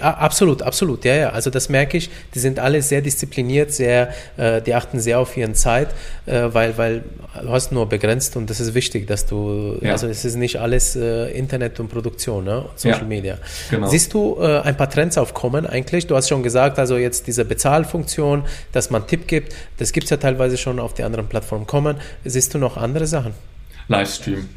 Absolut, absolut, ja, ja. Also das merke ich. Die sind alle sehr diszipliniert, sehr, äh, die achten sehr auf ihren Zeit, äh, weil, weil du hast nur begrenzt und das ist wichtig, dass du, ja. also es ist nicht alles äh, Internet und Produktion, ne? Social ja, Media. Genau. Siehst du äh, ein paar Trends aufkommen eigentlich? Du hast schon gesagt, also jetzt diese Bezahlfunktion, dass man Tipp gibt, das gibt es ja teilweise schon auf die anderen Plattformen kommen. Siehst du noch andere Sachen? Livestream.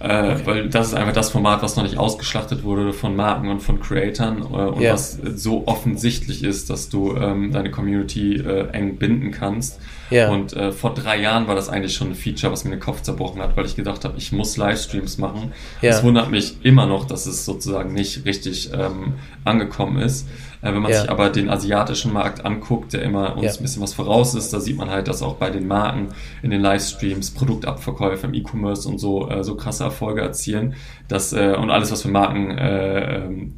Äh, okay. Weil das ist einfach das Format, was noch nicht ausgeschlachtet wurde von Marken und von Creatoren äh, und yeah. was so offensichtlich ist, dass du ähm, deine Community äh, eng binden kannst. Yeah. Und äh, vor drei Jahren war das eigentlich schon ein Feature, was mir den Kopf zerbrochen hat, weil ich gedacht habe, ich muss Livestreams machen. Es yeah. wundert mich immer noch, dass es sozusagen nicht richtig ähm, angekommen ist. Äh, wenn man ja. sich aber den asiatischen Markt anguckt, der immer uns ja. ein bisschen was voraus ist, da sieht man halt, dass auch bei den Marken in den Livestreams Produktabverkäufe im E-Commerce und so äh, so krasse Erfolge erzielen. Dass, äh, und alles, was für Marken äh, ähm,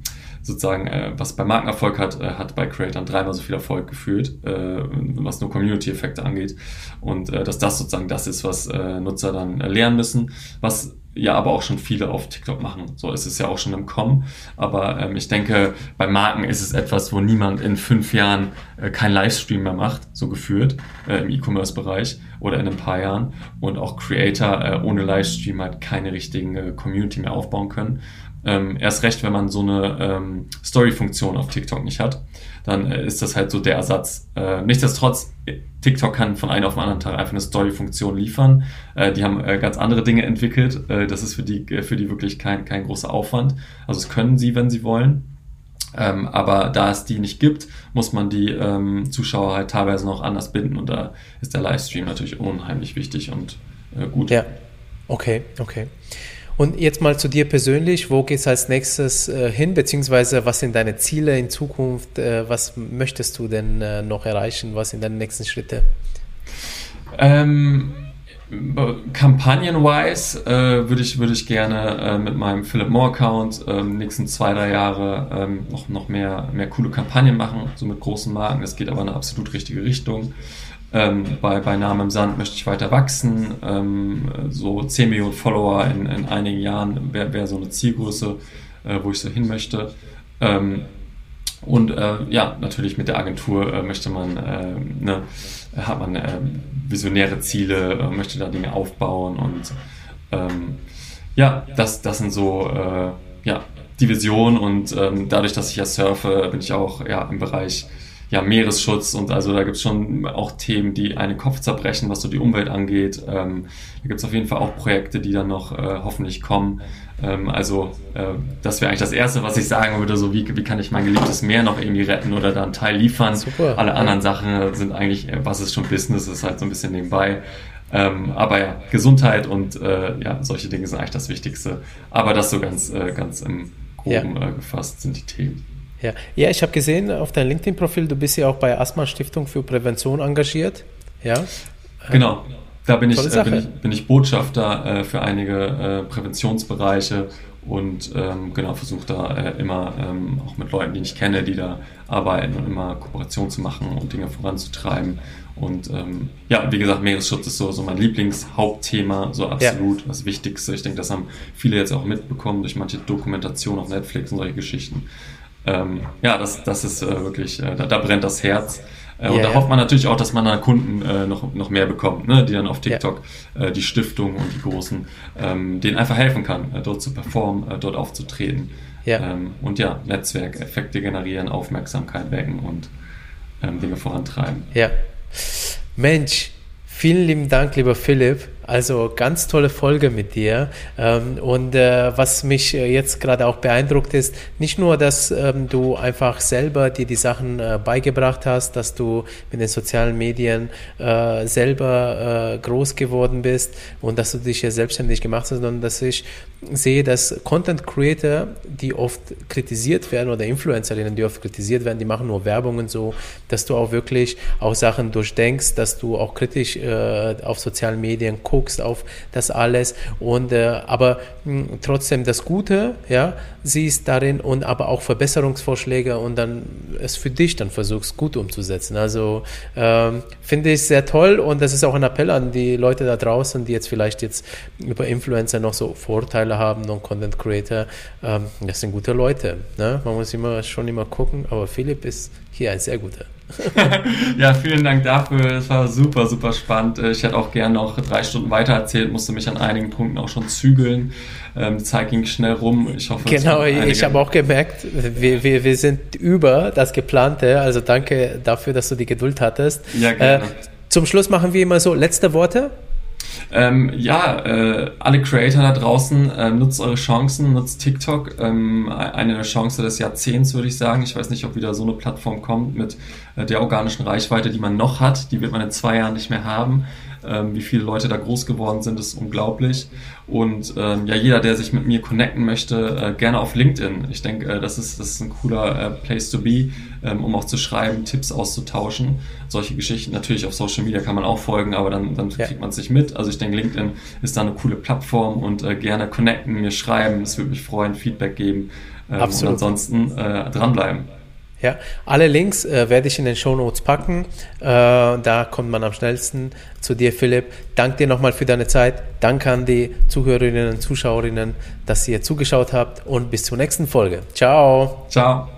sozusagen, äh, was bei Markenerfolg hat, äh, hat bei Creators dreimal so viel Erfolg gefühlt, äh, was nur Community-Effekte angeht. Und äh, dass das sozusagen das ist, was äh, Nutzer dann äh, lernen müssen, was ja aber auch schon viele auf TikTok machen. So ist es ja auch schon im Kommen. Aber ähm, ich denke, bei Marken ist es etwas, wo niemand in fünf Jahren äh, kein Livestream mehr macht, so geführt, äh, im E-Commerce-Bereich oder in ein paar Jahren. Und auch Creator äh, ohne Livestream halt keine richtigen äh, Community mehr aufbauen können. Ähm, erst recht, wenn man so eine ähm, Story-Funktion auf TikTok nicht hat, dann äh, ist das halt so der Ersatz. Äh, nichtsdestotrotz, TikTok kann von einem auf den anderen Tag einfach eine Story-Funktion liefern. Äh, die haben äh, ganz andere Dinge entwickelt. Äh, das ist für die, äh, für die wirklich kein, kein großer Aufwand. Also es können sie, wenn sie wollen. Ähm, aber da es die nicht gibt, muss man die ähm, Zuschauer halt teilweise noch anders binden und da ist der Livestream natürlich unheimlich wichtig und äh, gut. Ja, okay, okay. Und jetzt mal zu dir persönlich, wo geht es als nächstes äh, hin, beziehungsweise was sind deine Ziele in Zukunft? Äh, was möchtest du denn äh, noch erreichen? Was sind deine nächsten Schritte? Ähm, Kampagnen-wise äh, würde ich, würd ich gerne äh, mit meinem Philip Moore-Account ähm, nächsten zwei, drei Jahre ähm, noch, noch mehr, mehr coole Kampagnen machen, so mit großen Marken. Das geht aber in eine absolut richtige Richtung. Ähm, bei, bei Namen im Sand möchte ich weiter wachsen. Ähm, so 10 Millionen Follower in, in einigen Jahren wäre wär so eine Zielgröße, äh, wo ich so hin möchte. Ähm, und äh, ja, natürlich mit der Agentur äh, möchte man, äh, ne, hat man äh, visionäre Ziele, äh, möchte da Dinge aufbauen und ähm, ja, das, das sind so ja, die Vision und ähm, dadurch, dass ich ja surfe, bin ich auch ja, im Bereich ja, Meeresschutz und also da gibt es schon auch Themen, die einen Kopf zerbrechen, was so die Umwelt angeht. Ähm, da gibt es auf jeden Fall auch Projekte, die dann noch äh, hoffentlich kommen. Ähm, also äh, das wäre eigentlich das Erste, was ich sagen würde, so wie, wie kann ich mein geliebtes Meer noch irgendwie retten oder da einen Teil liefern. Super. Alle anderen Sachen sind eigentlich, äh, was ist schon Business, ist halt so ein bisschen nebenbei. Ähm, aber ja, Gesundheit und äh, ja, solche Dinge sind eigentlich das Wichtigste. Aber das so ganz, äh, ganz im Groben ja. Äh, gefasst sind die Themen. Ja, ja ich habe gesehen auf deinem LinkedIn-Profil, du bist ja auch bei Asthma Stiftung für Prävention engagiert. Ja. Genau. Da bin ich, äh, bin ich, bin ich Botschafter äh, für einige äh, Präventionsbereiche und ähm, genau versuche da äh, immer ähm, auch mit Leuten, die ich kenne, die da arbeiten und immer Kooperation zu machen und Dinge voranzutreiben. Und ähm, ja, wie gesagt, Meeresschutz ist so, so mein Lieblingshauptthema, so absolut ja. das Wichtigste. Ich denke, das haben viele jetzt auch mitbekommen durch manche Dokumentationen auf Netflix und solche Geschichten ähm, ja, das, das ist äh, wirklich, äh, da, da, brennt das Herz. Äh, und da hofft man natürlich auch, dass man da Kunden äh, noch, noch mehr bekommt, ne? die dann auf TikTok äh, die Stiftungen und die Großen ähm, denen einfach helfen kann, äh, dort zu performen, dort aufzutreten. Ja. Ähm, und ja, Netzwerkeffekte generieren, Aufmerksamkeit wecken und ähm, Dinge vorantreiben. Ja. Mensch, vielen lieben Dank, lieber Philipp. Also ganz tolle Folge mit dir. Ähm, und äh, was mich äh, jetzt gerade auch beeindruckt ist, nicht nur, dass ähm, du einfach selber dir die Sachen äh, beigebracht hast, dass du mit den sozialen Medien selber groß geworden bist und dass du dich ja selbstständig gemacht hast, sondern dass ich sehe, dass Content Creator, die oft kritisiert werden oder Influencerinnen, die oft kritisiert werden, die machen nur Werbungen so, dass du auch wirklich auch Sachen durchdenkst, dass du auch kritisch auf sozialen Medien guckst guckst auf das alles und äh, aber mh, hm, trotzdem das Gute, ja, siehst darin und aber auch Verbesserungsvorschläge und dann es für dich dann versuchst gut umzusetzen. Also ähm, finde ich sehr toll und das ist auch ein Appell an die Leute da draußen, die jetzt vielleicht jetzt über Influencer noch so Vorteile haben und Content Creator. Ähm, das sind gute Leute. Ne? Man muss immer schon immer gucken, aber Philipp ist hier ein sehr guter. ja, vielen Dank dafür. Es war super, super spannend. Ich hätte auch gern noch drei Stunden weiter erzählt, musste mich an einigen Punkten auch schon zügeln. Ähm, Zeit ging schnell rum. Ich hoffe, genau, ich habe auch gemerkt, wir, wir, wir sind über das Geplante. Also danke dafür, dass du die Geduld hattest. Ja, gerne. Äh, zum Schluss machen wir immer so letzte Worte. Ähm, ja, äh, alle Creator da draußen, äh, nutzt eure Chancen, nutzt TikTok. Ähm, eine Chance des Jahrzehnts, würde ich sagen. Ich weiß nicht, ob wieder so eine Plattform kommt mit äh, der organischen Reichweite, die man noch hat. Die wird man in zwei Jahren nicht mehr haben. Ähm, wie viele Leute da groß geworden sind, ist unglaublich. Und ähm, ja, jeder, der sich mit mir connecten möchte, äh, gerne auf LinkedIn. Ich denke, äh, das, ist, das ist ein cooler äh, Place to be, ähm, um auch zu schreiben, Tipps auszutauschen. Solche Geschichten. Natürlich auf Social Media kann man auch folgen, aber dann, dann ja. kriegt man es nicht mit. Also ich denke, LinkedIn ist da eine coole Plattform und äh, gerne connecten, mir schreiben. Es würde mich freuen, Feedback geben. Ähm, Absolut. Und ansonsten äh, dranbleiben. Ja, alle Links äh, werde ich in den Show Notes packen. Äh, da kommt man am schnellsten zu dir, Philipp. Danke dir nochmal für deine Zeit. Danke an die Zuhörerinnen und Zuschauerinnen, dass ihr zugeschaut habt und bis zur nächsten Folge. Ciao. Ciao.